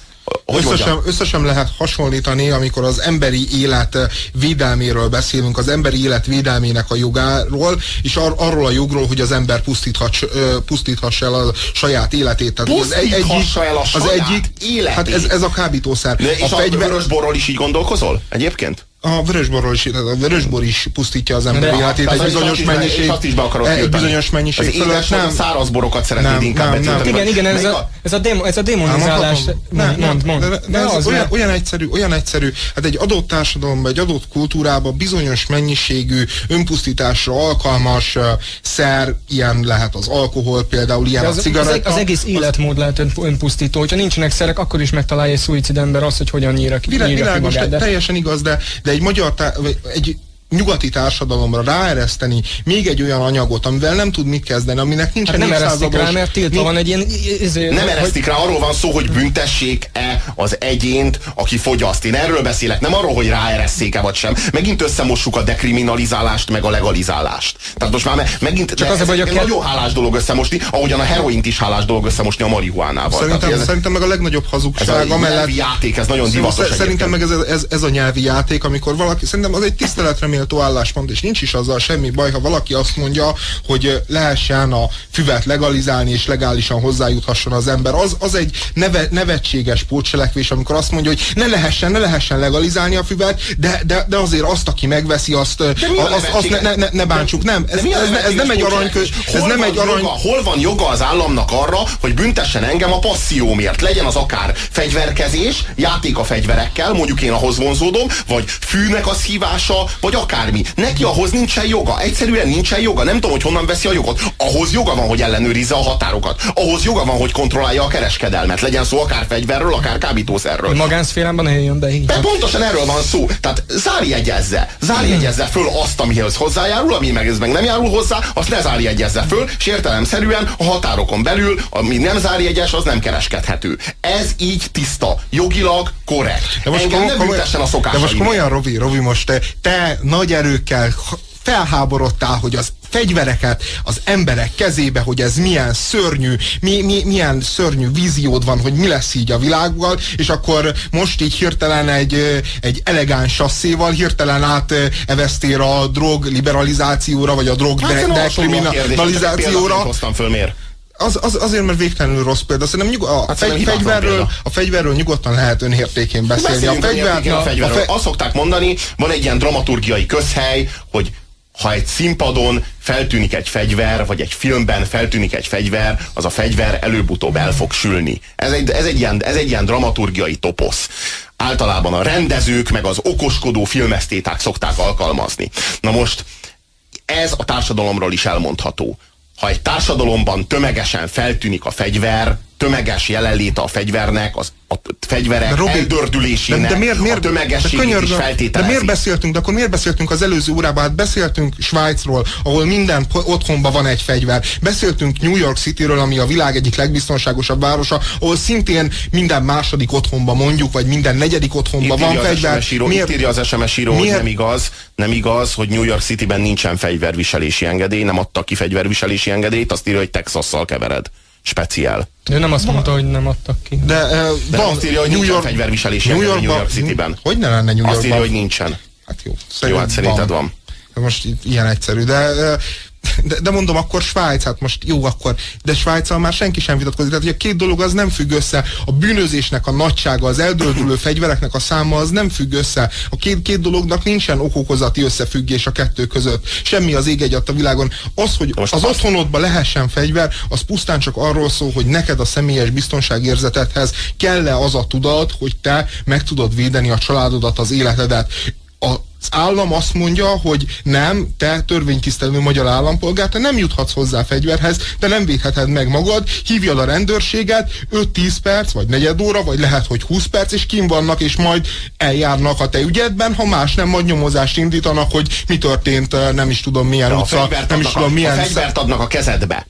Speaker 1: összesen, összesen lehet hasonlítani, amikor az emberi élet védelméről beszélünk, az emberi élet védelmének a jogáról, és ar arról a jogról, hogy az ember pusztíthass, pusztíthassa el a saját életét.
Speaker 2: Tehát az, egy, egyik, el a az egyik, életét.
Speaker 1: Hát ez, ez a kábítószer.
Speaker 2: De és a, a fegyveres borról is így gondolkozol egyébként?
Speaker 1: A vörösborról is, a vörösbor is pusztítja az ember életét egy bizonyos mennyiség. És
Speaker 2: azt is be akarod egy
Speaker 1: bizonyos mennyiség az
Speaker 2: fölött. Nem, száraz borokat szeretnéd inkább nem,
Speaker 3: nem. Igen, igen, ez a, ez a, demo, ez a demonizálás. Nem, nem, mond,
Speaker 1: De, de ez az olyan, olyan, egyszerű, olyan egyszerű. Hát egy adott társadalomban, egy adott kultúrában bizonyos mennyiségű önpusztításra alkalmas uh, szer, ilyen lehet az alkohol, például ilyen az, a cigaretta.
Speaker 3: Az, az egész életmód lehet önpusztító. Hogyha nincsenek szerek, akkor is megtalálja egy szuicid ember azt, hogy hogyan nyíra ki.
Speaker 1: Világos, teljesen igaz, de, de egy magyar, egy nyugati társadalomra ráereszteni még egy olyan anyagot, amivel nem tud mit kezdeni, aminek nincs
Speaker 3: hát nem eresztik rá, mert tiltva van egy ilyen...
Speaker 2: Izé, nem eresztik rá, arról van szó, hogy büntessék-e az egyént, aki fogyaszt. Én erről beszélek, nem arról, hogy ráeresszék-e vagy sem. Megint összemossuk a dekriminalizálást, meg a legalizálást. Tehát most már megint Csak az, hogy a nagyon hálás dolog összemosni, ahogyan a heroint is hálás dolog összemosni a marihuánával.
Speaker 1: Szerintem, ez, szerintem meg a legnagyobb hazugság. Ez
Speaker 2: a amellett, játék, ez nagyon divatos.
Speaker 1: Szerintem meg ez, ez, ez, a nyelvi játék, amikor valaki, szerintem az egy tiszteletre méltó álláspont, és nincs is azzal semmi baj, ha valaki azt mondja, hogy lehessen a füvet legalizálni, és legálisan hozzájuthasson az ember. Az, az egy neve, nevetséges pótcselekvés, amikor azt mondja, hogy ne lehessen, ne lehessen legalizálni a füvet, de, de, de azért azt, aki megveszi, azt, az, azt ne, ne, ne bántsuk. Nem, ez, ez, ez, ez nem egy aranykö, ez nem egy arany...
Speaker 2: Joga, hol van joga az államnak arra, hogy büntessen engem a passziómért? Legyen az akár fegyverkezés, játék a fegyverekkel, mondjuk én ahhoz vonzódom, vagy fűnek a szívása, vagy akármi. Neki ahhoz nincsen joga. Egyszerűen nincsen joga. Nem tudom, hogy honnan veszi a jogot. Ahhoz joga van, hogy ellenőrizze a határokat. Ahhoz joga van, hogy kontrollálja a kereskedelmet. Legyen szó akár fegyverről, akár kábítószerről.
Speaker 3: Magánszférában ne jön be így.
Speaker 2: De pontosan erről van szó. Tehát zárjegyezze. Zárjegyezze föl azt, amihez hozzájárul, ami meg ez meg nem járul hozzá, azt ne zárjegyezze föl, és értelemszerűen a határokon belül, ami nem zárjegyes, az nem kereskedhető. Ez így tiszta, jogilag korrekt. De most Engem komoly, nem büntessen a szokás.
Speaker 1: De most komolyan, Robi, Robi, most te, te nagy erőkkel felháborodtál, hogy az fegyvereket az emberek kezébe, hogy ez milyen szörnyű, mi, mi, milyen szörnyű víziód van, hogy mi lesz így a világgal, és akkor most így hirtelen egy, egy elegáns sasszéval hirtelen áteveztél a drog liberalizációra, vagy a drog hát, de, dekriminalizációra.
Speaker 2: Hoztam föl, miért?
Speaker 1: Az, az, azért, mert végtelenül rossz példa. Szerintem nyug, a, hát fegy, fegyverről, a fegyverről nyugodtan lehet önértékén beszélni.
Speaker 2: A, fegyver, a, fegyverről. A fe... Azt szokták mondani, van egy ilyen dramaturgiai közhely, hogy ha egy színpadon feltűnik egy fegyver, vagy egy filmben feltűnik egy fegyver, az a fegyver előbb-utóbb el fog sülni. Ez egy, ez egy, ilyen, ez egy ilyen dramaturgiai toposz. Általában a rendezők, meg az okoskodó filmesztéták szokták alkalmazni. Na most, ez a társadalomról is elmondható. Ha egy társadalomban tömegesen feltűnik a fegyver, tömeges jelenléte a fegyvernek, az a fegyverek de Robi, eldördülésének, de, de miért, miért, a tömegességét is feltételezi.
Speaker 1: De miért beszéltünk, de akkor miért beszéltünk az előző órában? Hát beszéltünk Svájcról, ahol minden otthonban van egy fegyver. Beszéltünk New York Cityről, ami a világ egyik legbiztonságosabb városa, ahol szintén minden második otthonban mondjuk, vagy minden negyedik otthonban van fegyver.
Speaker 2: író, miért? Itt írja az SMS író, miért? hogy nem igaz, nem igaz, hogy New York Cityben nincsen fegyverviselési engedély, nem adtak ki fegyverviselési engedélyt, azt írja, hogy Texasszal kevered speciál.
Speaker 3: Ő nem azt mondta, hogy nem adtak ki.
Speaker 2: De, uh, De van, azt írja, hogy New nincsen York, fegyverviselési New, Yorkba, New York City-ben.
Speaker 1: Hogy ne lenne New Yorkban?
Speaker 2: Azt írja, hogy nincsen.
Speaker 1: Hát jó.
Speaker 2: Jó, hát szerinted van.
Speaker 1: van. Most ilyen egyszerű, de uh, de, de mondom, akkor Svájc, hát most jó, akkor, de Svájccal már senki sem vitatkozik. Tehát, hogy a két dolog az nem függ össze. A bűnözésnek a nagysága, az eldördülő fegyvereknek a száma az nem függ össze. A két, két dolognak nincsen okokozati összefüggés a kettő között. Semmi az ég egyat a világon. Az, hogy most az otthonodban lehessen fegyver, az pusztán csak arról szól, hogy neked a személyes biztonságérzetethez kell-e az a tudat, hogy te meg tudod védeni a családodat, az életedet. A, állam azt mondja, hogy nem, te törvénytisztelő magyar állampolgár, te nem juthatsz hozzá fegyverhez, te nem védheted meg magad, hívjad a rendőrséget, 5-10 perc, vagy negyed óra, vagy lehet, hogy 20 perc, és kim vannak, és majd eljárnak a te ügyedben, ha más nem, majd nyomozást indítanak, hogy mi történt, nem is tudom milyen De utca, nem is tudom milyen...
Speaker 2: A fegyvert adnak a kezedbe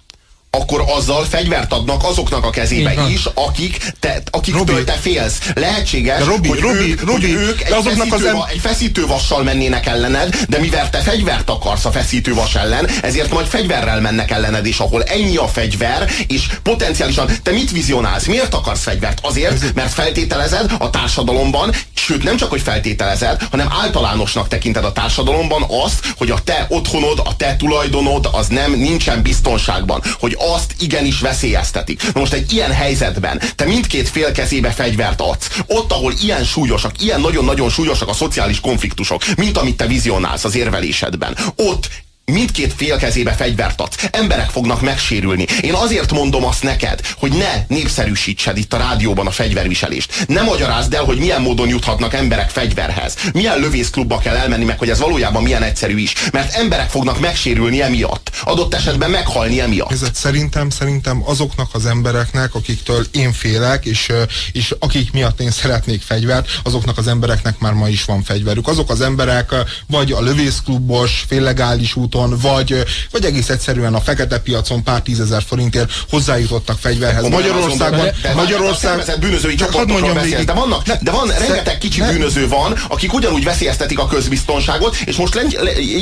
Speaker 2: akkor azzal fegyvert adnak azoknak a kezébe is, akik te, akiktől te félsz. Lehetséges, de Robi, hogy, Robi, ők, Robi, hogy ők egy, azoknak feszítő, az em... egy feszítővassal mennének ellened, de mivel te fegyvert akarsz a feszítővas ellen, ezért majd fegyverrel mennek ellened, és ahol ennyi a fegyver, és potenciálisan te mit vizionálsz? Miért akarsz fegyvert? Azért, mert feltételezed a társadalomban, sőt nem csak, hogy feltételezed, hanem általánosnak tekinted a társadalomban azt, hogy a te otthonod, a te tulajdonod az nem nincsen biztonságban, hogy azt igenis veszélyeztetik. Na most egy ilyen helyzetben te mindkét fél kezébe fegyvert adsz. Ott, ahol ilyen súlyosak, ilyen nagyon-nagyon súlyosak a szociális konfliktusok, mint amit te vizionálsz az érvelésedben. Ott mindkét fél kezébe fegyvert adsz. Emberek fognak megsérülni. Én azért mondom azt neked, hogy ne népszerűsítsed itt a rádióban a fegyverviselést. Ne magyarázd el, hogy milyen módon juthatnak emberek fegyverhez. Milyen lövészklubba kell elmenni, meg hogy ez valójában milyen egyszerű is. Mert emberek fognak megsérülni emiatt. Adott esetben meghalni emiatt.
Speaker 1: Ez szerintem, szerintem azoknak az embereknek, akiktől én félek, és, és akik miatt én szeretnék fegyvert, azoknak az embereknek már ma is van fegyverük. Azok az emberek vagy a lövészklubos, féllegális út úton, vagy, vagy egész egyszerűen a fekete piacon pár tízezer forintért hozzájutottak fegyverhez.
Speaker 2: Magyarországon, Magyarország, bűnözői csoportokról beszélsz, de, vannak, de van rengeteg kicsi ne, bűnöző van, akik ugyanúgy veszélyeztetik a közbiztonságot, és most len,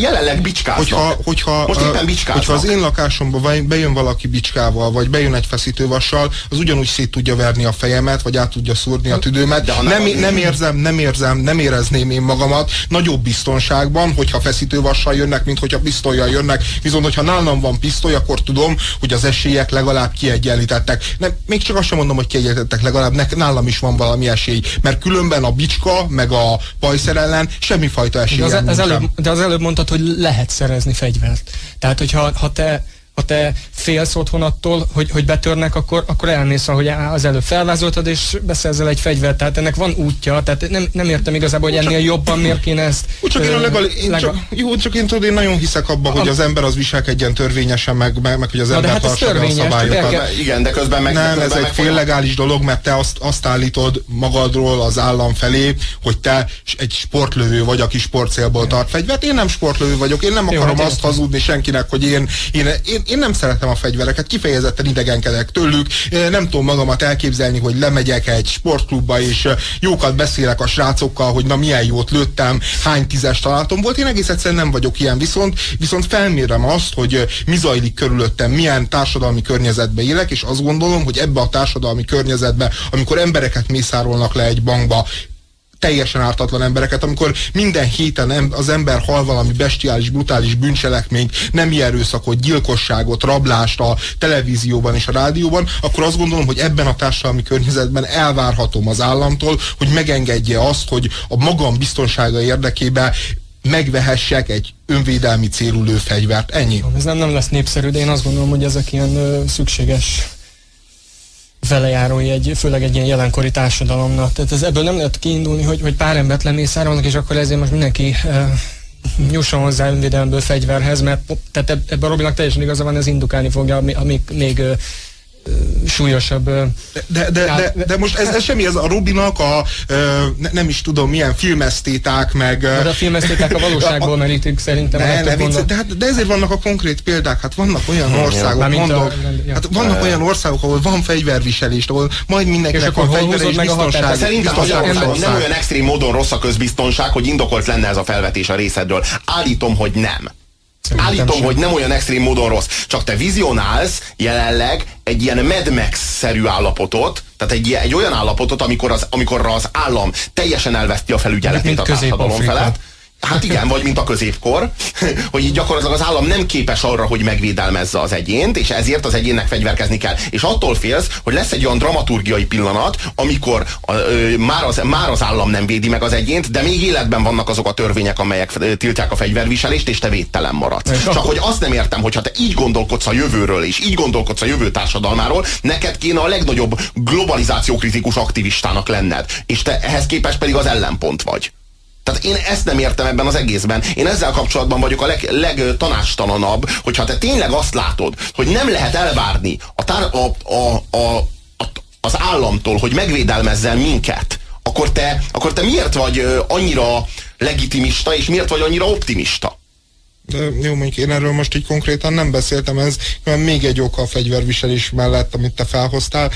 Speaker 2: jelenleg bicskáznak. Hogyha, hogyha, most éppen bicskáznak.
Speaker 1: Hogyha az én lakásomba bejön valaki bicskával, vagy bejön egy feszítővassal, az ugyanúgy szét tudja verni a fejemet, vagy át tudja szúrni a tüdőmet. De nem, nem, nem érzem, nem érzem, nem érezném én magamat nagyobb biztonságban, hogyha feszítővassal jönnek, mint hogyha pisztolyjal jönnek, viszont hogyha nálam van pisztoly, akkor tudom, hogy az esélyek legalább kiegyenlítettek. Nem, még csak azt sem mondom, hogy kiegyenlítettek, legalább ne, nálam is van valami esély, mert különben a bicska, meg a pajszer ellen semmifajta esély. De
Speaker 3: az, az előbb, de az előbb mondtad, hogy lehet szerezni fegyvert. Tehát, hogyha ha te ha te félsz otthon attól, hogy, hogy betörnek, akkor, akkor elmész, ahogy az előbb felvázoltad, és beszerzel egy fegyvert. Tehát ennek van útja, tehát nem, nem értem igazából, hogy ennél jobban miért kéne ezt...
Speaker 1: Csak én a legal, én legal... csak, jó, csak én tudod, én nagyon hiszek abba, hogy az ember az viselkedjen törvényesen, meg, meg, meg hogy az ember hát tartsa a szabályokat.
Speaker 2: Kell... Igen, de közben meg...
Speaker 1: Nem, ez egy féllegális dolog, mert te azt, azt állítod magadról az állam felé, hogy te egy sportlövő vagy, aki sportcélból tart fegyvert. Én nem sportlövő vagyok, én nem akarom jó, azt hazudni senkinek, hogy én, én, én, én nem szeretem a fegyvereket, kifejezetten idegenkedek tőlük, nem tudom magamat elképzelni, hogy lemegyek egy sportklubba, és jókat beszélek a srácokkal, hogy na milyen jót lőttem, hány tízes találatom volt. Én egész egyszerűen nem vagyok ilyen, viszont, viszont felmérem azt, hogy mi zajlik körülöttem, milyen társadalmi környezetbe élek, és azt gondolom, hogy ebbe a társadalmi környezetbe, amikor embereket mészárolnak le egy bankba, teljesen ártatlan embereket, amikor minden héten az ember hal valami bestiális, brutális bűncselekményt, nem erőszakot, gyilkosságot, rablást a televízióban és a rádióban, akkor azt gondolom, hogy ebben a társadalmi környezetben elvárhatom az államtól, hogy megengedje azt, hogy a magam biztonsága érdekében megvehessek egy önvédelmi célú lőfegyvert. Ennyi.
Speaker 3: Ez nem, nem lesz népszerű, de én azt gondolom, hogy ezek ilyen ö, szükséges velejárói egy, főleg egy ilyen jelenkori társadalomnak. Tehát ez, ebből nem lehet kiindulni, hogy, hogy pár embert lemészárolnak, és akkor ezért most mindenki uh, nyusson hozzá önvédelemből fegyverhez, mert tehát ebben a Robinak teljesen igaza van, ez indukálni fogja, ami, ami még uh, súlyosabb. De,
Speaker 1: de, de, de, de most ez, ez semmi, ez a Robinak a ne, nem is tudom milyen filmesztéták, meg... De
Speaker 3: a filmesztéták a valóságból merítik szerintem.
Speaker 1: Ne, ne, vicc, de, hát, de ezért vannak a konkrét példák, hát vannak olyan országok, mondok, a, ja. hát vannak olyan országok, ahol van fegyverviselés, ahol majd mindenkinek van fegyver és biztonság.
Speaker 2: Szerintem nem olyan extrém módon rossz a közbiztonság, hogy indokolt lenne ez a felvetés a részedről. Állítom, hogy nem. Állítom, sem. hogy nem olyan extrém módon rossz. Csak te vizionálsz jelenleg egy ilyen Mad Max-szerű állapotot, tehát egy, egy olyan állapotot, amikor az, amikor az állam teljesen elveszti a felügyeletét a társadalom felett Hát igen, vagy mint a középkor, hogy így gyakorlatilag az állam nem képes arra, hogy megvédelmezze az egyént, és ezért az egyénnek fegyverkezni kell. És attól félsz, hogy lesz egy olyan dramaturgiai pillanat, amikor a, ö, már, az, már az állam nem védi meg az egyént, de még életben vannak azok a törvények, amelyek tiltják a fegyverviselést, és te védtelen maradsz. Csak hogy azt nem értem, hogyha te így gondolkodsz a jövőről, és így gondolkodsz a jövő társadalmáról, neked kéne a legnagyobb globalizációkritikus aktivistának lenned. És te ehhez képest pedig az ellenpont vagy. Tehát én ezt nem értem ebben az egészben. Én ezzel kapcsolatban vagyok a leg, legtanácstalanabb, hogyha te tényleg azt látod, hogy nem lehet elvárni a, tár, a, a, a, a, az államtól, hogy megvédelmezzen minket, akkor te, akkor te miért vagy annyira legitimista, és miért vagy annyira optimista?
Speaker 1: De jó, mondjuk én erről most így konkrétan nem beszéltem, ez még egy oka a fegyverviselés mellett, amit te felhoztál,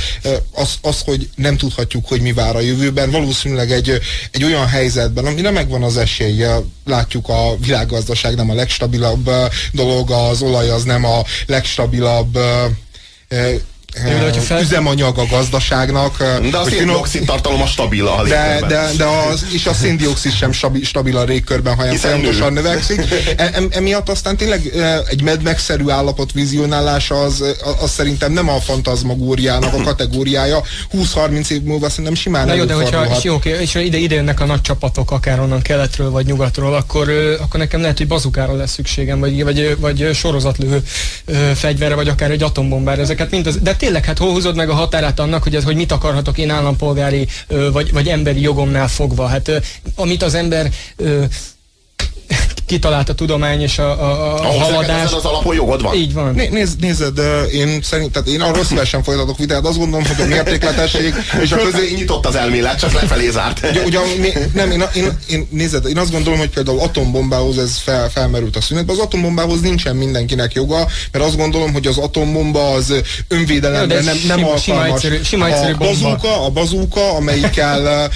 Speaker 1: az, az, hogy nem tudhatjuk, hogy mi vár a jövőben. Valószínűleg egy, egy olyan helyzetben, amire megvan az esélye, látjuk a világgazdaság nem a legstabilabb dolog, az olaj az nem a legstabilabb de, fel... üzemanyag a gazdaságnak.
Speaker 2: De a széndiokszid tartalom a stabil a
Speaker 1: de, de, de az, és a széndiokszid sem stabil a légkörben, hanem folyamatosan növekszik. E, emiatt aztán tényleg egy medmegszerű állapot vizionálása az, az szerintem nem a fantazmagóriának a kategóriája. 20-30 év múlva szerintem simán
Speaker 3: Na jó, de hogyha és jó, és ide, ide jönnek a nagy csapatok, akár onnan keletről vagy nyugatról, akkor, akkor nekem lehet, hogy bazukára lesz szükségem, vagy, vagy, vagy sorozatlő fegyverre, vagy akár egy atombombára. Ezeket mind az, de tényleg, hát hol húzod meg a határát annak, hogy, ez, hogy mit akarhatok én állampolgári vagy, vagy emberi jogomnál fogva? Hát amit az ember kitalált a tudomány és a, a, a Ahhoz haladás.
Speaker 2: az alapon jogod van.
Speaker 3: Így van.
Speaker 1: Né, nézd, nézd, én szerint, tehát én arról szívesen folytatok vitát, azt gondolom, hogy a mértékletesség
Speaker 2: és a közé nyitott az elmélet, csak lefelé zárt.
Speaker 1: Ugye, ugye, nem, én, én, én, nézd, én azt gondolom, hogy például atombombához ez fel, felmerült a szünetbe. Az atombombához nincsen mindenkinek joga, mert azt gondolom, hogy az atombomba az önvédelemre nem, nem sima, alkalmas. Sima egyszerű,
Speaker 3: sima egyszerű
Speaker 1: a bazúka, a bazúka, amelyikkel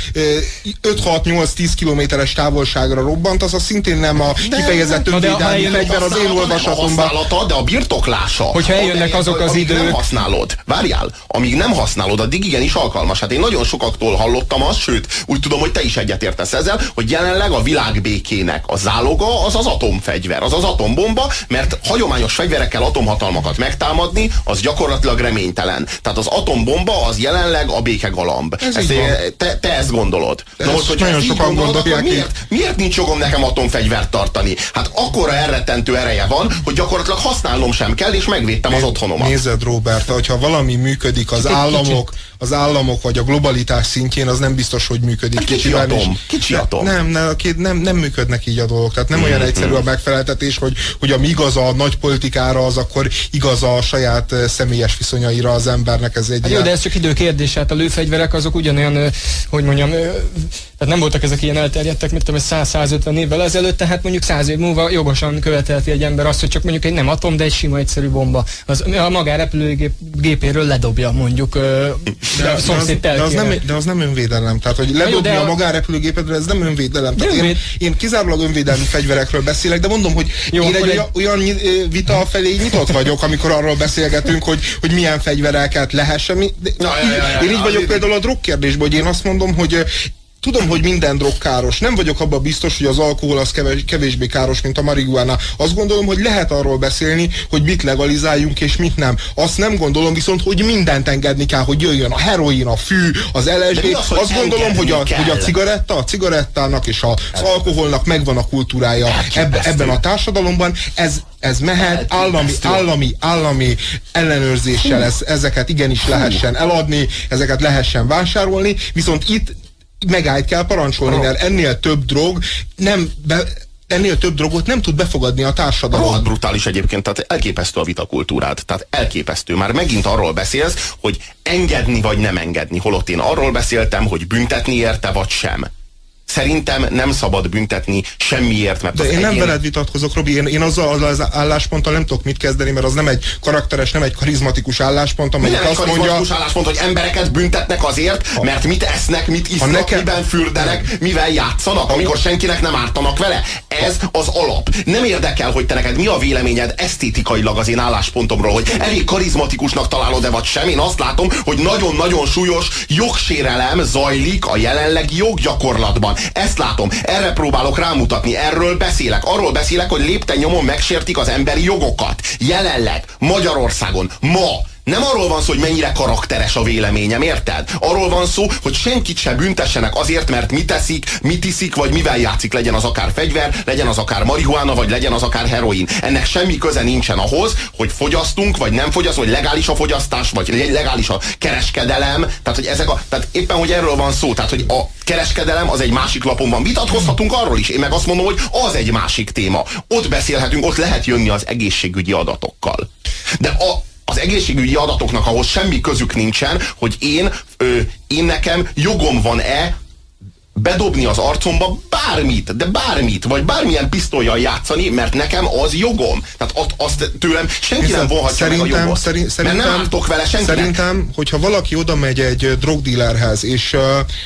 Speaker 1: 5-6-8-10 kilométeres távolságra robbant, az a szintén nem a kifejezett önvédelmi fegyver az én olvasatomban.
Speaker 2: de a birtoklása.
Speaker 3: Hogyha eljönnek azok az idők.
Speaker 2: nem használod. Várjál, amíg nem használod, addig igenis alkalmas. Hát én nagyon sokaktól hallottam azt, sőt, úgy tudom, hogy te is egyetértesz ezzel, hogy jelenleg a világbékének a záloga az az atomfegyver, az az atombomba, mert hagyományos fegyverekkel atomhatalmakat megtámadni, az gyakorlatilag reménytelen. Tehát az atombomba az jelenleg a békegalamb. Ez ezt, te, te ezt gondolod.
Speaker 1: Ez Na most, hogy nagyon sokan gondolják.
Speaker 2: Miért, miért nincs jogom nekem atomfegyvert tartani? Tartani. Hát akkora elrettentő ereje van, hogy gyakorlatilag használnom sem kell, és megvédtem az otthonomat.
Speaker 1: Nézed, Robert, hogyha valami működik az államok, az államok vagy a globalitás szintjén, az nem biztos, hogy működik. Hát
Speaker 2: kicsi atom. Kicsi atom.
Speaker 1: Nem, nem, nem, nem működnek így a dolgok. Tehát nem mm, olyan egyszerű a megfeleltetés, hogy, hogy ami igaz a nagy politikára, az akkor igaz a saját személyes viszonyaira az embernek. Ez egy
Speaker 3: hát ilyen... jó, de ez csak idő kérdés. Hát a lőfegyverek azok ugyanolyan, hogy mondjam, tehát nem voltak ezek ilyen elterjedtek, mint tudom, 100-150 évvel ezelőtt, tehát mondjuk 100 év múlva jogosan követelti egy ember azt, hogy csak mondjuk egy nem atom, de egy sima egyszerű bomba. Az a magárepülőgépéről ledobja mondjuk de,
Speaker 1: de, az, de, az nem, de az nem önvédelem. Tehát, hogy ledobni a, a magárepülőgépedre, ez nem önvédelem. Tehát én, én kizárólag önvédelmi fegyverekről beszélek, de mondom, hogy Jó, én egy, egy olyan vita felé nyitott vagyok, amikor arról beszélgetünk, hogy, hogy milyen fegyvereket lehessen. Mi, ja, ja, ja, ja, én így vagyok például a drogkérdésben, hogy én azt mondom, hogy Tudom, hogy minden drog káros. Nem vagyok abban biztos, hogy az alkohol az kevés, kevésbé káros, mint a marihuana. Azt gondolom, hogy lehet arról beszélni, hogy mit legalizáljunk és mit nem. Azt nem gondolom viszont, hogy mindent engedni kell, hogy jöjjön a heroin, a fű, az LSD. Az, Azt gondolom, hogy a, hogy a cigaretta, a cigarettának és az alkoholnak megvan a kultúrája ebbe, ebben a társadalomban. Ez, ez mehet állami, állami, állami ellenőrzéssel ez, ezeket igenis lehessen eladni, ezeket lehessen vásárolni, viszont itt megállt kell parancsolni, mert ennél több drog nem be, ennél több drogot nem tud befogadni a társadalom. Rohadt
Speaker 2: brutális egyébként, tehát elképesztő a vitakultúrád. Tehát elképesztő. Már megint arról beszélsz, hogy engedni vagy nem engedni. Holott én arról beszéltem, hogy büntetni érte vagy sem. Szerintem nem szabad büntetni semmiért, mert
Speaker 1: De én egyén... nem veled vitatkozok, Robi, én, én azzal az állásponttal nem tudok mit kezdeni, mert az nem egy karakteres, nem egy karizmatikus álláspont, amely
Speaker 2: azt mondja... karizmatikus álláspont, hogy embereket büntetnek azért, ha. mert mit esznek, mit isznak, nekem... miben fürdenek, mivel játszanak, amikor senkinek nem ártanak vele. Ez az alap. Nem érdekel, hogy te neked mi a véleményed esztétikailag az én álláspontomról, hogy elég karizmatikusnak találod-e vagy sem. Én azt látom, hogy nagyon-nagyon súlyos jogsérelem zajlik a jelenlegi joggyakorlatban. Ezt látom, erre próbálok rámutatni, erről beszélek. Arról beszélek, hogy lépten nyomon megsértik az emberi jogokat. Jelenleg, Magyarországon, ma, nem arról van szó, hogy mennyire karakteres a véleményem, érted? Arról van szó, hogy senkit se büntessenek azért, mert mit teszik, mit iszik, vagy mivel játszik. Legyen az akár fegyver, legyen az akár marihuána, vagy legyen az akár heroin. Ennek semmi köze nincsen ahhoz, hogy fogyasztunk, vagy nem fogyasztunk, vagy legális a fogyasztás, vagy legális a kereskedelem. Tehát, hogy ezek a, tehát éppen, hogy erről van szó. Tehát, hogy a kereskedelem az egy másik lapon van. Vitatkozhatunk arról is. Én meg azt mondom, hogy az egy másik téma. Ott beszélhetünk, ott lehet jönni az egészségügyi adatokkal. De a, az egészségügyi adatoknak ahhoz semmi közük nincsen, hogy én, ö, én nekem jogom van-e bedobni az arcomba bármit, de bármit, vagy bármilyen pisztolyjal játszani, mert nekem az jogom. Tehát azt, azt tőlem senki Viszont nem vonhatja meg a jogot. Szerint, szerintem, mert nem ártok vele senkinek.
Speaker 1: Szerintem, hogyha valaki oda megy egy drogdílerhez, és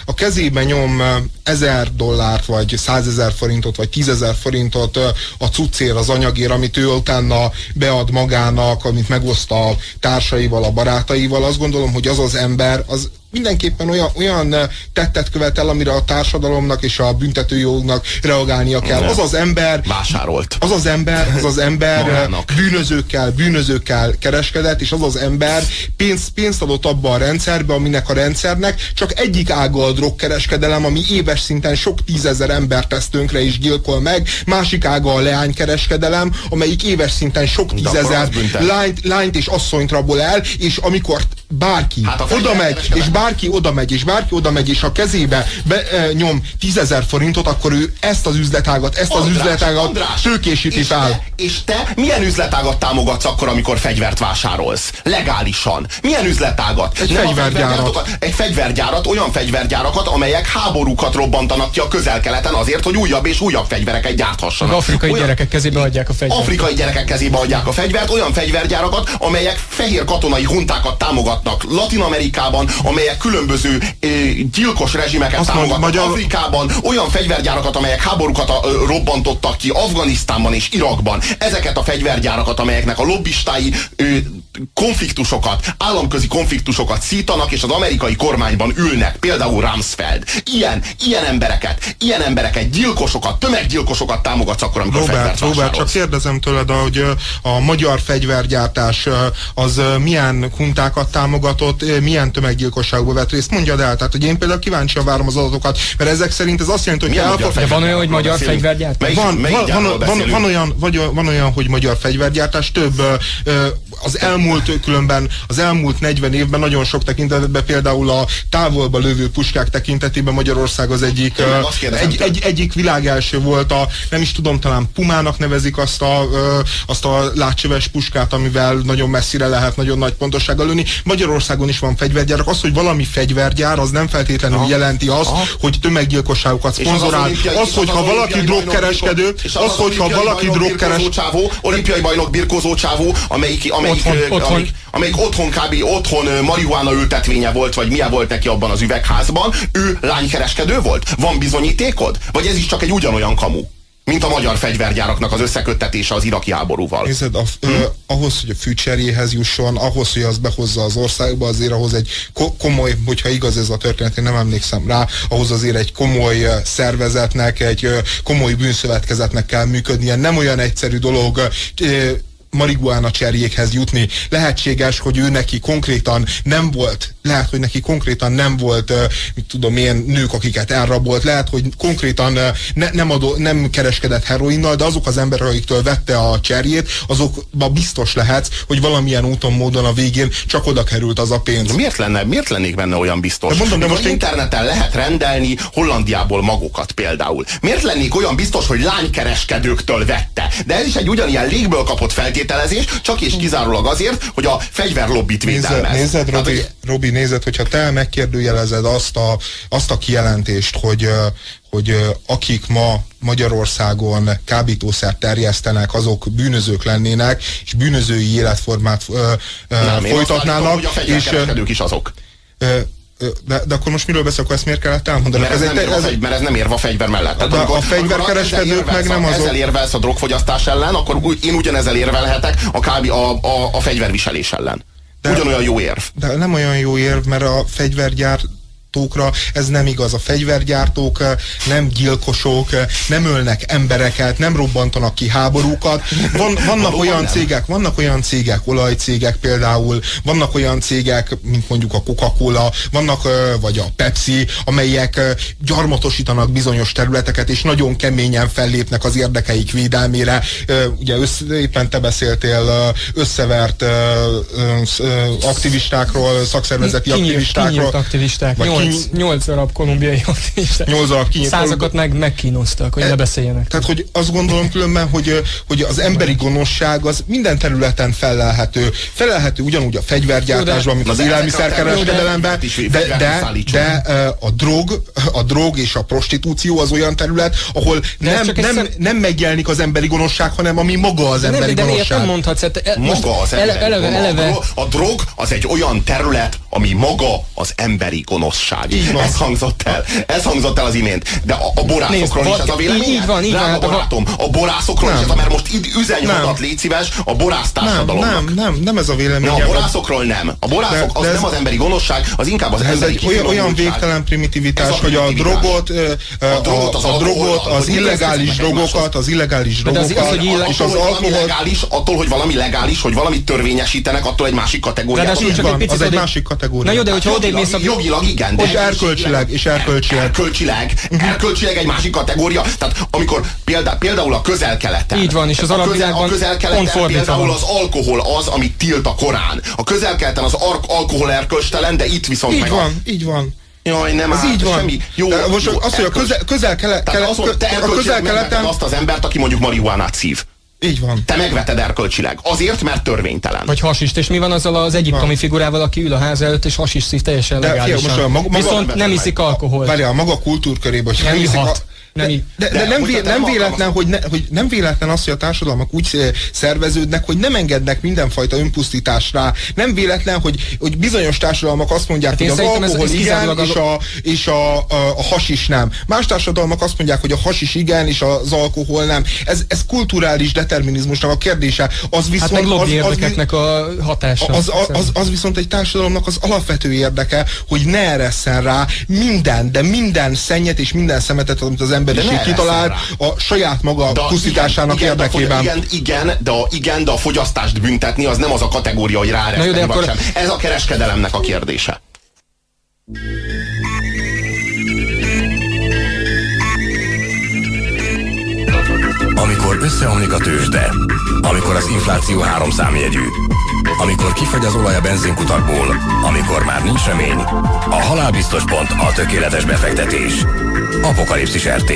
Speaker 1: a kezében nyom ezer dollárt, vagy százezer forintot, vagy tízezer forintot a cuccér, az anyagér, amit ő utána bead magának, amit megoszt a társaival, a barátaival, azt gondolom, hogy az az ember, az mindenképpen olyan, olyan tettet követel, amire a társadalomnak és a büntetőjognak reagálnia kell. Az az ember
Speaker 2: vásárolt.
Speaker 1: Az az ember, az az ember bűnözőkkel, bűnözőkkel kereskedett, és az az ember pénzt, pénzt adott abba a rendszerbe, aminek a rendszernek csak egyik ága a drogkereskedelem, ami éves szinten sok tízezer embert tesz tönkre és gyilkol meg, másik ága a leánykereskedelem, amelyik éves szinten sok tízezer lányt, lányt és asszonyt rabol el, és amikor bárki hát oda megy, és bárki oda megy, és bárki oda megy, és a kezébe be, e, nyom tízezer forintot, akkor ő ezt az üzletágat, ezt András, az üzletágat András, tőkésíti és fel.
Speaker 2: Te, és te milyen üzletágat támogatsz akkor, amikor fegyvert vásárolsz? Legálisan. Milyen üzletágat?
Speaker 1: Egy Nem fegyvergyárat.
Speaker 2: Egy fegyvergyárat, olyan fegyvergyárakat, amelyek háborúkat robbantanak ki a közel-keleten azért, hogy újabb és újabb fegyvereket gyárthassanak.
Speaker 3: Az afrikai olyan, gyerekek kezébe adják a fegyvert.
Speaker 2: Afrikai gyerekek kezébe adják a fegyvert, olyan fegyvergyárakat, amelyek fehér katonai huntákat támogatnak Latin Amerikában, amelyek különböző ö, gyilkos rezsimeket Azt támogatnak magyar... Afrikában, olyan fegyvergyárakat, amelyek háborúkat a, ö, robbantottak ki Afganisztánban és Irakban. Ezeket a fegyvergyárakat, amelyeknek a lobbistái ö, konfliktusokat, államközi konfliktusokat szítanak, és az amerikai kormányban ülnek, például Rumsfeld. Ilyen, ilyen embereket, ilyen embereket, gyilkosokat, tömeggyilkosokat támogatsz akkor, amikor
Speaker 1: Robert, Robert, csak kérdezem tőled, hogy a magyar fegyvergyártás az milyen kuntákat támogatott, milyen tömeggyilkosságba vett részt, mondjad el. Tehát, hogy én például kíváncsian várom az adatokat, mert ezek szerint ez azt jelenti, hogy
Speaker 3: elfog... Van olyan, hogy magyar fegyvergyártás?
Speaker 1: Van, van, van, van, van, olyan, vagy, van olyan, hogy magyar fegyvergyártás, több az elmúlt különben, az elmúlt 40 évben nagyon sok tekintetben például a távolba lövő puskák tekintetében Magyarország az egyik, egy, egy, egyik világelső volt a, nem is tudom, talán Pumának nevezik azt a, azt a látcsöves puskát, amivel nagyon messzire lehet nagyon nagy pontossággal lőni. Magyarországon is van fegyvergyárak. Az, hogy valami fegyvergyár, az nem feltétlenül Aha. jelenti azt, Aha. hogy tömeggyilkosságokat szponzorál. Az, az, az hogyha valaki drogkereskedő, az, hogyha valaki drogkereskedő.
Speaker 2: Olimpiai bajnok birkózó csávó, amelyik, amelyik, otthon, otthon. amelyik, amelyik otthon kb. otthon marihuána ültetvénye volt, vagy milyen volt neki abban az üvegházban, ő lánykereskedő volt? Van bizonyítékod? Vagy ez is csak egy ugyanolyan kamu? Mint a magyar fegyvergyáraknak az összeköttetése az iraki háborúval.
Speaker 1: Nézed, a, hm? ö, ahhoz, hogy a fűcserjéhez jusson, ahhoz, hogy az behozza az országba, azért ahhoz egy ko komoly, hogyha igaz ez a történet, én nem emlékszem rá, ahhoz azért egy komoly szervezetnek, egy komoly bűnszövetkezetnek kell működnie. Nem olyan egyszerű dolog, ö, marihuána cserjékhez jutni. Lehetséges, hogy ő neki konkrétan nem volt, lehet, hogy neki konkrétan nem volt, mit tudom én, nők, akiket elrabolt, lehet, hogy konkrétan ne, nem, adó, nem kereskedett heroinnal, de azok az emberek, akiktől vette a cserjét, azokban biztos lehet, hogy valamilyen úton, módon a végén csak oda került az a pénz.
Speaker 2: De miért, lenne, miért lennék benne olyan biztos? De mondom, de most interneten én... lehet rendelni Hollandiából magokat például. Miért lennék olyan biztos, hogy lánykereskedőktől vette? De ez is egy ugyanilyen légből kapott feltétel, feltételezés, csak és kizárólag azért, hogy a fegyverlobbit védelmez.
Speaker 1: Nézed, Robi, hogy... Robi, nézed, hogyha te megkérdőjelezed azt a, azt a kijelentést, hogy hogy akik ma Magyarországon kábítószert terjesztenek, azok bűnözők lennének, és bűnözői életformát ö, ö, Nem, folytatnának. Én
Speaker 2: azt és, is azok.
Speaker 1: Ö, de, de akkor most miről beszélek, ezt miért kellett elmondani?
Speaker 2: Mert ez, ez, nem, ez, egy, mert ez nem érve a fegyver mellett.
Speaker 1: Tehát, de amikor, a fegyverkereskedők meg nem azok...
Speaker 2: Ezzel érvelsz a drogfogyasztás ellen, akkor én ugyanezzel érvelhetek a, kábi, a, a, a fegyverviselés ellen. De, Ugyanolyan jó érv.
Speaker 1: De nem olyan jó érv, mert a fegyvergyár gyártókra, ez nem igaz. A fegyvergyártók eh, nem gyilkosok, eh, nem ölnek embereket, nem robbantanak ki háborúkat. Van, vannak olyan cégek, vannak olyan cégek, olajcégek például, vannak olyan cégek, mint mondjuk a Coca-Cola, vannak, eh, vagy a Pepsi, amelyek gyarmatosítanak bizonyos területeket, és nagyon keményen fellépnek az érdekeik védelmére. Ugye össze, éppen te beszéltél összevert aktivistákról, szakszervezeti aktivistákról.
Speaker 3: Kinyílt aktivisták.
Speaker 1: Vagy
Speaker 3: nyolc, nyolc darab kolumbiai aktivista.
Speaker 1: Nyolc darab kinyit.
Speaker 3: Százakat meg megkínoztak, hogy e, ne beszéljenek.
Speaker 1: Tehát, hogy azt gondolom különben, hogy, hogy az emberi gonoszság az minden területen felelhető. Felelhető ugyanúgy a fegyvergyártásban, mint az élelmiszerkereskedelemben, de, de, de, de a, drog, a drog és a prostitúció az olyan terület, ahol nem, nem, nem, nem megjelenik az emberi gonoszság, hanem ami maga az emberi nem, de gonoszság.
Speaker 3: nem mondhatsz. Hát,
Speaker 2: e, maga az emberi eleve, eleve, a drog az egy olyan terület, ami maga az emberi gonoszság. Ez hangzott el. Ez hangzott el az imént. De a, a borászokról Nézd, is ez a vélemény.
Speaker 3: Így van, így van. Hát
Speaker 2: barátom, a borászokról nem. is ez a, mert most üzenj hadat, légy szíves, a borász társadalomnak.
Speaker 1: Nem, nem, nem, nem ez a vélemény.
Speaker 2: a borászokról nem. A borászok de, de az ez, nem az emberi gonoszság, az inkább az emberi egy
Speaker 1: olyan, olyan végtelen primitivitás, hogy a drogot, a drogot, az, drogot, az illegális drogokat, az illegális drogokat,
Speaker 2: és az alkohol. Attól, hogy valami legális, hogy valamit törvényesítenek, attól egy másik kategória.
Speaker 1: Az egy másik kategória.
Speaker 3: Na jó, de hogyha odébb mész a...
Speaker 2: Jogilag igen, de...
Speaker 1: És erkölcsileg, és erkölcsileg.
Speaker 2: Erkölcsileg, erkölcsileg egy másik kategória. Tehát amikor példa, például a közel-keleten.
Speaker 3: Így van, és az
Speaker 2: alapvilágban közel például az alkohol az, amit tilt a Korán. A közel-keleten az alkohol erkölcstelen, de itt viszont
Speaker 1: így
Speaker 2: meg
Speaker 1: van, a... így van.
Speaker 2: Jaj, nem
Speaker 1: az így van. Semmi. Jó, de most jó, az, hogy a közel, közel, kele, kele,
Speaker 2: a közel keleten... azt az embert, aki mondjuk marihuánát szív.
Speaker 1: Így van.
Speaker 2: Te megveted erkölcsileg. Azért, mert törvénytelen.
Speaker 3: Vagy hasist. És mi van azzal az egyiptomi figurával, aki ül a ház előtt, és hasist szív teljesen legálisan. Fia, most a maga, maga, Viszont nem iszik alkohol.
Speaker 1: Várjál, a maga kultúrkörében, hogy nem, nem iszik, a, nem, de, de, de, de nem, vé, nem véletlen, hogy, ne, hogy nem véletlen az, hogy a társadalmak úgy eh, szerveződnek, hogy nem engednek mindenfajta önpusztításra. Nem véletlen, hogy, hogy bizonyos társadalmak azt mondják, hát hogy az alkohol ez, ez igen, és, a, és a, a, a hasis nem. Más társadalmak azt mondják, hogy a hasis igen, és az alkohol nem. Ez, ez kulturális determinizmusnak a kérdése. Az viszont, hát meg
Speaker 3: az, érdekeknek a hatása.
Speaker 1: Az, az, az, az viszont egy társadalomnak az alapvető érdeke, hogy ne eresszen rá minden, de minden szennyet és minden szemetet, amit az ember emberiség kitalált a saját maga de pusztításának igen, érdekében.
Speaker 2: Igen, igen, de a, igen, de a fogyasztást büntetni az nem az a kategória, hogy ráereszteni vagy akkor... sem. Ez a kereskedelemnek a kérdése.
Speaker 4: Összeomlik a tőzsde, amikor az infláció három számjegyű, amikor kifagy az olaj a benzinkutakból, amikor már nincs remény, a halálbiztos pont a tökéletes befektetés. Apokalipszis RT.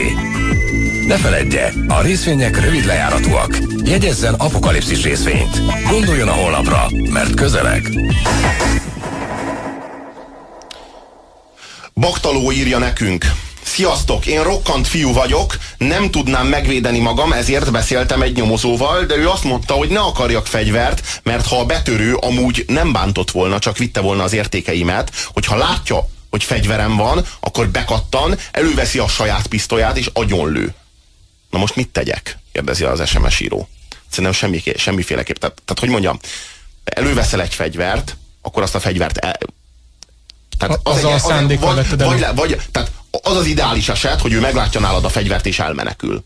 Speaker 4: Ne feledje, a részvények rövid lejáratúak. Jegyezzen apokalipszis részvényt. Gondoljon a holnapra, mert közeleg.
Speaker 2: Baktaló írja nekünk. Sziasztok, én rokkant fiú vagyok, nem tudnám megvédeni magam, ezért beszéltem egy nyomozóval, de ő azt mondta, hogy ne akarjak fegyvert, mert ha a betörő amúgy nem bántott volna, csak vitte volna az értékeimet, hogyha látja, hogy fegyverem van, akkor bekattan, előveszi a saját pisztolyát és agyonlő. Na most mit tegyek? kérdezi az SMS író. Szerintem semmi, semmiféleképp. Tehát, tehát, hogy mondjam, előveszel egy fegyvert, akkor azt a fegyvert el,
Speaker 3: tehát az, az a szándékkal
Speaker 2: vagy, vagy, vagy, tehát az az ideális eset, hogy ő meglátja nálad a fegyvert és elmenekül.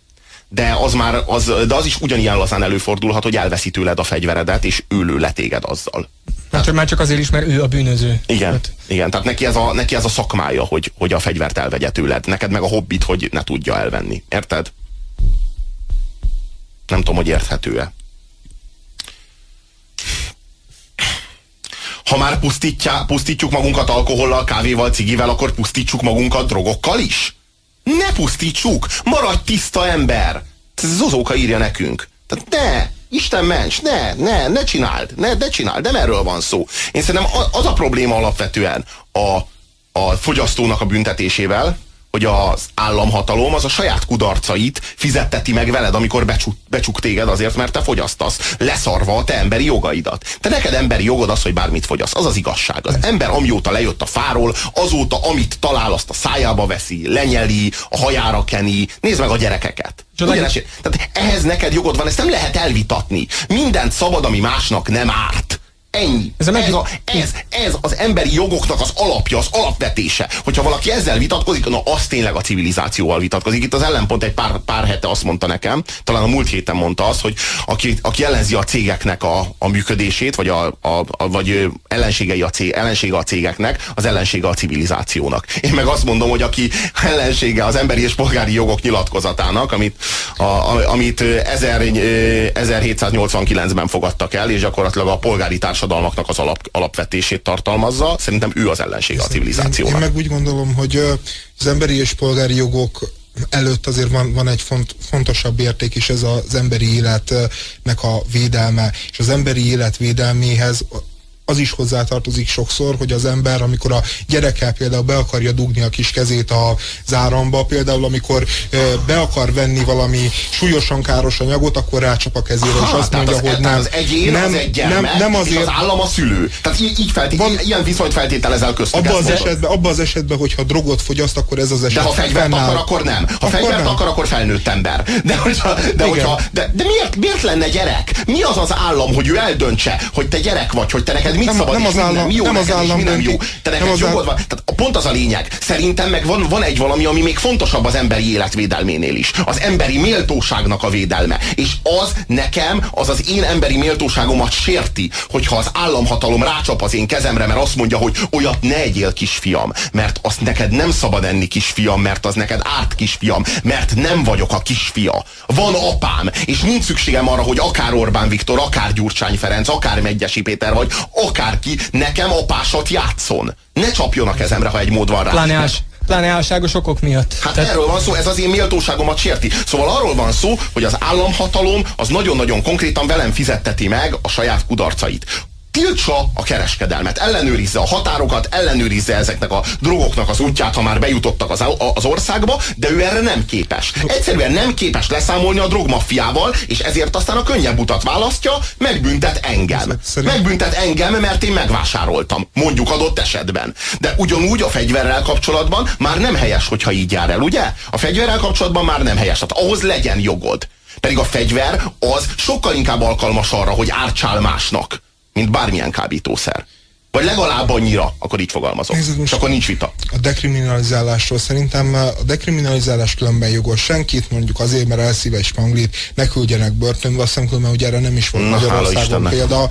Speaker 2: De az már, az, de az is ugyanilyen lazán előfordulhat, hogy elveszi tőled a fegyveredet, és ő le téged azzal.
Speaker 3: Hát csak már csak azért is, mert ő a bűnöző.
Speaker 2: Igen, hát. igen tehát neki ez, a, neki ez a szakmája, hogy, hogy a fegyvert elvegye tőled. Neked meg a hobbit, hogy ne tudja elvenni. Érted? Nem tudom, hogy érthető-e. Ha már pusztítjuk magunkat alkohollal, kávéval, cigivel, akkor pusztítsuk magunkat drogokkal is? Ne pusztítsuk! Maradj tiszta ember! Zozóka írja nekünk. Tehát ne! Isten ments, ne, ne, ne csináld, ne, ne csináld, nem erről van szó. Én szerintem az a probléma alapvetően a, a fogyasztónak a büntetésével, hogy az államhatalom az a saját kudarcait fizetteti meg veled, amikor becsuk, becsuk téged azért, mert te fogyasztasz, leszarva a te emberi jogaidat. Te neked emberi jogod az, hogy bármit fogyaszt. Az az igazság. Az ember amióta lejött a fáról, azóta, amit talál, azt a szájába veszi, lenyeli, a hajára keni. Nézd meg a gyerekeket. Ugyanes, tehát ehhez neked jogod van, ezt nem lehet elvitatni. Mindent szabad, ami másnak nem árt. Ennyi. Ez, a meg... ez, a, ez, ez az emberi jogoknak az alapja, az alapvetése. Hogyha valaki ezzel vitatkozik, na az tényleg a civilizációval vitatkozik. Itt az ellenpont egy pár, pár hete azt mondta nekem, talán a múlt héten mondta azt, hogy aki, aki ellenzi a cégeknek a, a működését, vagy, a, a, a, vagy ellenségei a cég, ellensége a cégeknek, az ellensége a civilizációnak. Én meg azt mondom, hogy aki ellensége az emberi és polgári jogok nyilatkozatának, amit, a, a, amit 1000, 1789-ben fogadtak el, és gyakorlatilag a polgári társadalom társadalmaknak az alap, alapvetését tartalmazza, szerintem ő az ellenség a civilizációnak.
Speaker 1: Én, én meg úgy gondolom, hogy az emberi és polgári jogok előtt azért van, van egy font, fontosabb érték is, ez az emberi életnek a védelme, és az emberi élet védelméhez az is hozzátartozik sokszor, hogy az ember, amikor a gyerekkel például be akarja dugni a kis kezét a záramba, például amikor be akar venni valami súlyosan káros anyagot, akkor rácsap a kezére, ha, és azt mondja,
Speaker 2: az,
Speaker 1: hogy nem.
Speaker 2: Az egyén, nem, az egy gyermek, nem, nem azért, és az állam a szülő. Tehát így, így feltét, van, ilyen viszonyt feltételezel köztük.
Speaker 1: Abban az, esetben, abba az esetben, hogyha drogot fogyaszt, akkor ez az eset
Speaker 2: De ha fegyvert fennáll. akar, akkor nem. Ha akkor fegyvert nem. akar, akkor felnőtt ember. De, hogyha, de, hogyha, de, de miért, miért lenne gyerek? Mi az az állam, hogy ő eldöntse, hogy te gyerek vagy, hogy te neked mit nem, szabad nem az állam, nem jó, nem az állam mi nem jó. Te neked nem jogod van. Tehát pont az a lényeg. Szerintem meg van, van egy valami, ami még fontosabb az emberi élet védelménél is. Az emberi méltóságnak a védelme. És az nekem, az az én emberi méltóságomat sérti, hogyha az államhatalom rácsap az én kezemre, mert azt mondja, hogy olyat ne egyél kisfiam, mert azt neked nem szabad enni kisfiam, mert az neked árt kisfiam, mert nem vagyok a kisfia. Van apám, és nincs szükségem arra, hogy akár Orbán Viktor, akár Gyurcsány Ferenc, akár Megyesi Péter, vagy akárki nekem apásat játszon. Ne csapjon a kezemre, ha egy mód van rá.
Speaker 3: Pláne, pláne álságos okok miatt.
Speaker 2: Hát Tehát... erről van szó, ez az én méltóságomat sérti. Szóval arról van szó, hogy az államhatalom az nagyon-nagyon konkrétan velem fizetteti meg a saját kudarcait tiltsa a kereskedelmet, ellenőrizze a határokat, ellenőrizze ezeknek a drogoknak az útját, ha már bejutottak az, az országba, de ő erre nem képes. Egyszerűen nem képes leszámolni a drogmaffiával, és ezért aztán a könnyebb utat választja, megbüntet engem. Megbüntet engem, mert én megvásároltam, mondjuk adott esetben. De ugyanúgy a fegyverrel kapcsolatban már nem helyes, hogyha így jár el, ugye? A fegyverrel kapcsolatban már nem helyes, tehát ahhoz legyen jogod. Pedig a fegyver az sokkal inkább alkalmas arra, hogy ártsál másnak mint bármilyen kábítószer. Vagy legalább annyira, akkor így fogalmazom. És akkor nincs vita.
Speaker 1: A dekriminalizálásról szerintem a dekriminalizálás különben jogos senkit, mondjuk azért, mert elszíve egy spanglit, ne küldjenek börtönbe, azt hiszem, hogy erre nem is volt Na, Magyarországon példa.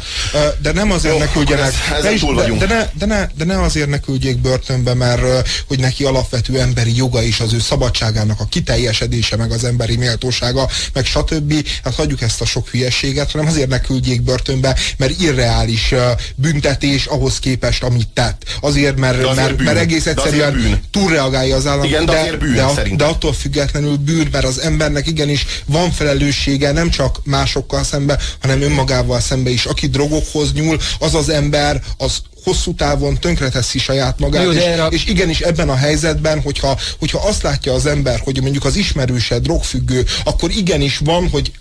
Speaker 1: De nem azért Jó, ne küldjenek, ez, de, is, de, de, ne, de, ne, de ne azért ne küldjék börtönbe, mert hogy neki alapvető emberi joga is, az ő szabadságának a kiteljesedése, meg az emberi méltósága, meg stb. Hát hagyjuk ezt a sok hülyeséget, hanem azért ne küldjék börtönbe, mert irreális büntetés ahhoz ahhoz képest, amit tett. Azért, mert, azért mert, mert egész egyszerűen túlreagálja az állam.
Speaker 2: Igen, de, de, bűn,
Speaker 1: de, de attól függetlenül bűn, mert az embernek igenis van felelőssége nem csak másokkal szembe, hanem önmagával szembe is. Aki drogokhoz nyúl, az az ember, az hosszú távon tönkreteszi saját magát, Jó, és, a... és igenis ebben a helyzetben, hogyha, hogyha azt látja az ember, hogy mondjuk az ismerőse drogfüggő, akkor igenis van, hogy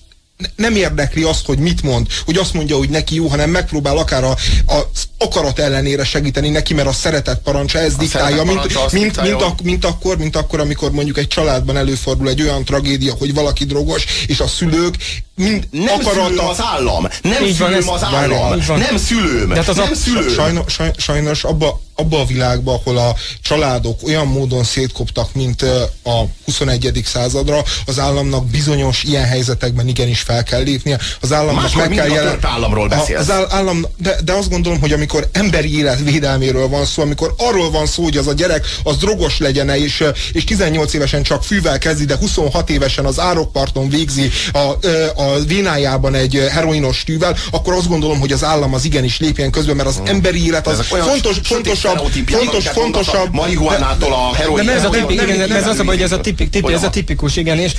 Speaker 1: nem érdekli azt, hogy mit mond, hogy azt mondja, hogy neki jó, hanem megpróbál akár a, a akarat ellenére segíteni neki, mert a szeretet parancsa ez a diktálja, mint, mint, mint, mint, a, mint, akkor, mint akkor, amikor mondjuk egy családban előfordul egy olyan tragédia, hogy valaki drogos, és a szülők mind
Speaker 2: nem akarata... szülőm az állam, nem így szülőm van, az állam, nem szülőm, De hát az nem a, szülőm.
Speaker 1: Sajnos, sajnos abba, abba a világba, ahol a családok olyan módon szétkoptak, mint a 21. századra, az államnak bizonyos ilyen helyzetekben igenis fel kell lépnie. Az államnak Máskor meg kell jelen...
Speaker 2: államról beszélsz.
Speaker 1: Az állam, de, de azt gondolom, hogy amikor emberi élet védelméről van szó, amikor arról van szó, hogy az a gyerek az drogos legyen és, és 18 évesen csak fűvel kezdi, de 26 évesen az árokparton végzi a, a vénájában egy heroinos tűvel, akkor azt gondolom, hogy az állam az igenis lépjen közben, mert az hmm. emberi élet az fontos, fontosabb, fontos, fontosabb.
Speaker 2: Marihuánától a heroin.
Speaker 3: ez, a tipik, igen, ez az a hogy ez a, tipik, tipi, ez a tipikus, igen, és...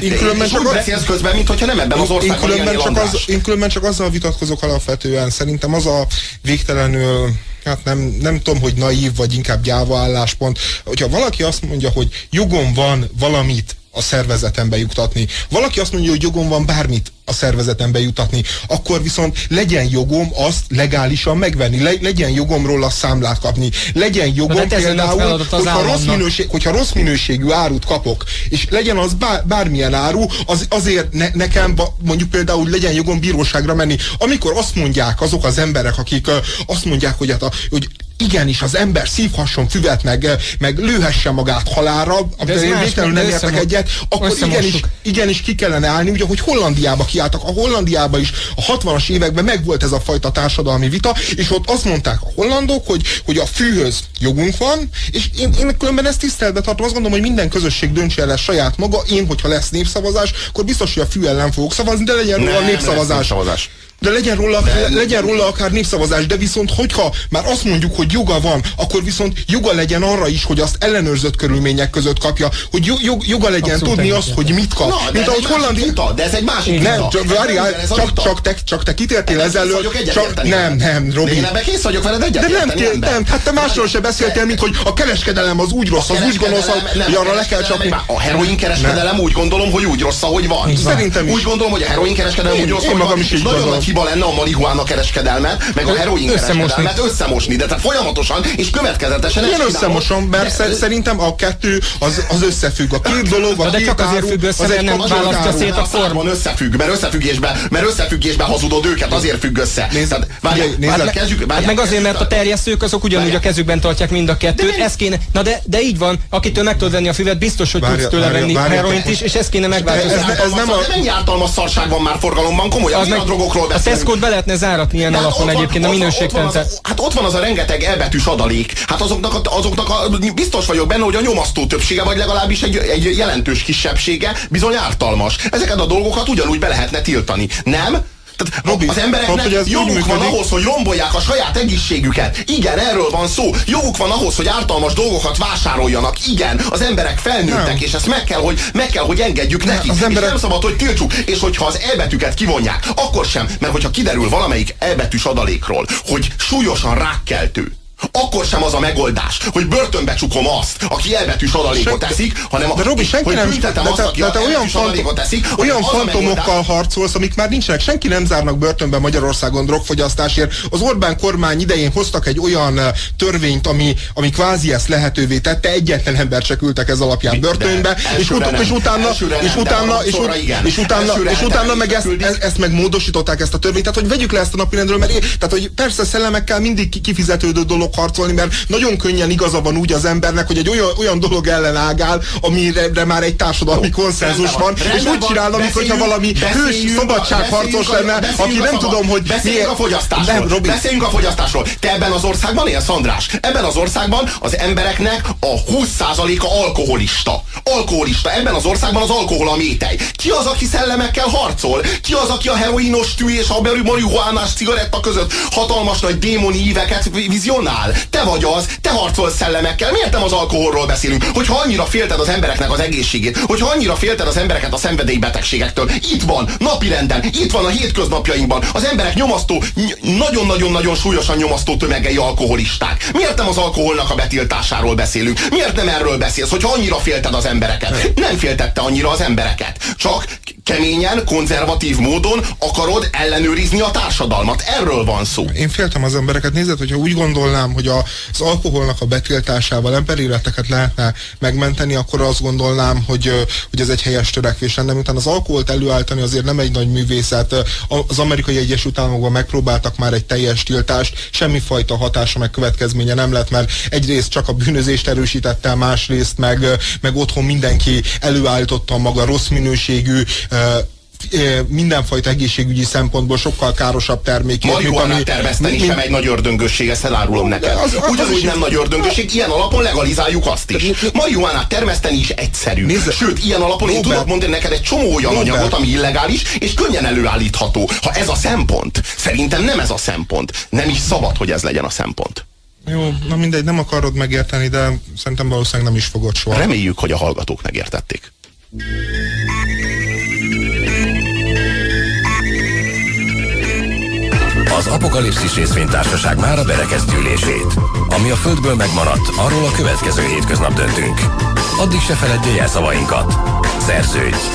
Speaker 2: én különben csak beszélsz közben, mint hogyha nem ebben az országban
Speaker 1: az, én különben csak azzal vitatkozok alapvetően. Szerintem az a végtelenül hát nem, nem tudom, hogy naív, vagy inkább gyáva álláspont. Hogyha valaki azt mondja, hogy jogom van valamit a szervezetembe jutatni. Valaki azt mondja, hogy jogom van bármit a szervezetembe jutatni, akkor viszont legyen jogom azt legálisan megvenni, le, legyen jogom róla számlát kapni, legyen jogom például, hogyha rossz, minőség, hogyha rossz minőségű árut kapok, és legyen az bár, bármilyen áru, az, azért ne, nekem mondjuk például legyen jogom bíróságra menni. Amikor azt mondják azok az emberek, akik azt mondják, hogy, hát a, hogy igenis az ember szívhasson füvet, meg, meg lőhesse magát halára, amivel én végtelenül nem értek egyet, akkor igenis, igenis ki kellene állni, ugye, hogy Hollandiába kiálltak. A Hollandiában is a 60-as években megvolt ez a fajta társadalmi vita, és ott azt mondták a hollandok, hogy, hogy a fűhöz jogunk van, és én, én különben ezt tiszteletbe tartom, azt gondolom, hogy minden közösség döntse el saját maga. Én, hogyha lesz népszavazás, akkor biztos, hogy a fű ellen fogok szavazni, de legyen róla népszavazás. De legyen róla, de, legyen róla akár népszavazás, de viszont hogyha már azt mondjuk, hogy joga van, akkor viszont joga legyen arra is, hogy azt ellenőrzött körülmények között kapja, hogy jog, joga legyen Abszolút tudni azt, hogy mit kap.
Speaker 2: Na, Mint ahogy Hollandi... Vita, de ez egy másik
Speaker 1: Nem, csak, várjál, csak, csak, te, csak te kitértél ezelőtt. Csak, nem, nem, Robi.
Speaker 2: Én ebben kész vagyok veled egyet
Speaker 1: De nem, nem, nem, hát te másról se beszéltél, mint hogy a kereskedelem az úgy rossz, az úgy gonosz, hogy arra le kell csapni.
Speaker 2: A heroin kereskedelem úgy gondolom, hogy úgy rossz, ahogy van.
Speaker 1: Szerintem.
Speaker 2: Úgy gondolom, hogy a heroin kereskedelem úgy rossz, hogy van. Nagyon nagy hiba lenne a marihuána kereskedelmet, meg a heroin kereskedelmet összemosni, de tehát folyamatosan és következetesen.
Speaker 1: Én összemosom, mert szerintem a kettő az, az összefügg. A két dolog, a
Speaker 3: de csak azért függ össze, mert nem választja szét a formon.
Speaker 2: összefügg, mert összefüggésben, mert összefüggésben hazudod őket, azért függ össze.
Speaker 3: Nézd, várj, kezdjük, hát meg azért, mert a terjesztők azok ugyanúgy a kezükben tartják mind a kettőt. Ez kéne, na de, de így van, akitől meg tudod venni a füvet, biztos, hogy tudsz tőle venni heroint is, és ezt kéne megváltoztatni.
Speaker 2: Ez, nem a... mennyi ártalmas szarság van már forgalomban, komolyan, milyen drogokról
Speaker 3: beszélünk. A tesco be lehetne záratni ilyen alapon egyébként a minőségrendszer.
Speaker 2: Hát ott van az a rengeteg elbetűs adalék. Hát azoknak, a, azoknak a, biztos vagyok benne, hogy a nyomasztó többsége, vagy legalábbis egy, egy jelentős kisebbsége bizony ártalmas. Ezeket a dolgokat ugyanúgy be lehetne tiltani. Nem? Tehát Robi, az embereknek Robi, joguk van ahhoz, hogy rombolják a saját egészségüket. Igen, erről van szó. Joguk van ahhoz, hogy ártalmas dolgokat vásároljanak. Igen, az emberek felnőttek, nem. és ezt meg kell, hogy, meg kell, hogy engedjük nekik. Az emberek... És nem szabad, hogy tiltsuk. És hogyha az elbetűket kivonják, akkor sem. Mert hogyha kiderül valamelyik elbetűs adalékról, hogy súlyosan rákkeltő, akkor sem az a megoldás, hogy börtönbe csukom azt, aki elbetűs adalékot teszik, hanem
Speaker 1: de Robi, senki hogy nem, büntetem de, azt, aki de te olyan adalékot teszik. Olyan fantomokkal harcolsz, amik már nincsenek. Senki nem zárnak börtönbe Magyarországon drogfogyasztásért. Az Orbán kormány idején hoztak egy olyan törvényt, ami, ami kvázi ezt lehetővé tette. Egyetlen ember se küldtek ez alapján börtönbe, és, ut és utána, és utána, és, és utána, és utána meg ezt, ezt meg módosították ezt a törvényt. Tehát, hogy vegyük le ezt a napirendről, mert tehát, hogy persze szellemekkel mindig kifizetődő dolog fog harcolni, mert nagyon könnyen igaza van úgy az embernek, hogy egy olyan, olyan dolog ellen ágál, amire már egy társadalmi konszenzus van, és úgy csinál, amikor valami hősi szabadságharcos lenne, aki nem tudom, hogy
Speaker 2: Beszéljünk a fogyasztásról. Nem, Beszéljünk a fogyasztásról. Te ebben az országban élsz, András? Ebben az országban az embereknek a 20%-a alkoholista. Alkoholista. Ebben az országban az alkohol a métej. Ki az, aki szellemekkel harcol? Ki az, aki a heroinos tű és a marihuánás cigaretta között hatalmas nagy démoni íveket vizionál? Áll. Te vagy az, te harcolsz szellemekkel. Miért nem az alkoholról beszélünk? Hogyha annyira félted az embereknek az egészségét, hogyha annyira félted az embereket a szenvedélybetegségektől, itt van, napirenden, itt van a hétköznapjainkban. Az emberek nyomasztó, nagyon-nagyon-nagyon súlyosan nyomasztó tömegei alkoholisták. Miért nem az alkoholnak a betiltásáról beszélünk? Miért nem erről beszélsz, hogyha annyira félted az embereket? Nem féltette annyira az embereket. Csak keményen, konzervatív módon akarod ellenőrizni a társadalmat. Erről van szó.
Speaker 1: Én féltem az embereket. Nézd, hogyha úgy gondolnám, hogy az alkoholnak a betiltásával emberéleteket lehetne megmenteni, akkor azt gondolnám, hogy, hogy ez egy helyes törekvés lenne. Miután az alkoholt előállítani azért nem egy nagy művészet. Az amerikai Egyesült Államokban megpróbáltak már egy teljes tiltást, semmifajta hatása meg következménye nem lett, mert egyrészt csak a bűnözést erősítette, másrészt meg, meg otthon mindenki előállította maga rossz minőségű mindenfajta egészségügyi szempontból sokkal károsabb termékét.
Speaker 2: Marihuánát ami, termeszteni mi, sem egy nagy ördöngösség, ezt elárulom neked. Az, az, Ugyanúgy nem nagy ördöngösség, ilyen alapon legalizáljuk azt is. Marihuánát termeszteni is egyszerű. Nézze, Sőt, ilyen alapon Robert, én tudok mondani neked egy csomó olyan Robert. anyagot, ami illegális, és könnyen előállítható. Ha ez a szempont, szerintem nem ez a szempont. Nem is szabad, hogy ez legyen a szempont.
Speaker 1: Jó, na mindegy, nem akarod megérteni, de szerintem valószínűleg nem is fogod soha.
Speaker 2: Reméljük, hogy a hallgatók megértették.
Speaker 4: Az Apokalipszis részvénytársaság már a berekeztülését. Ami a Földből megmaradt, arról a következő hétköznap döntünk. Addig se feledje el szavainkat. Szerződj!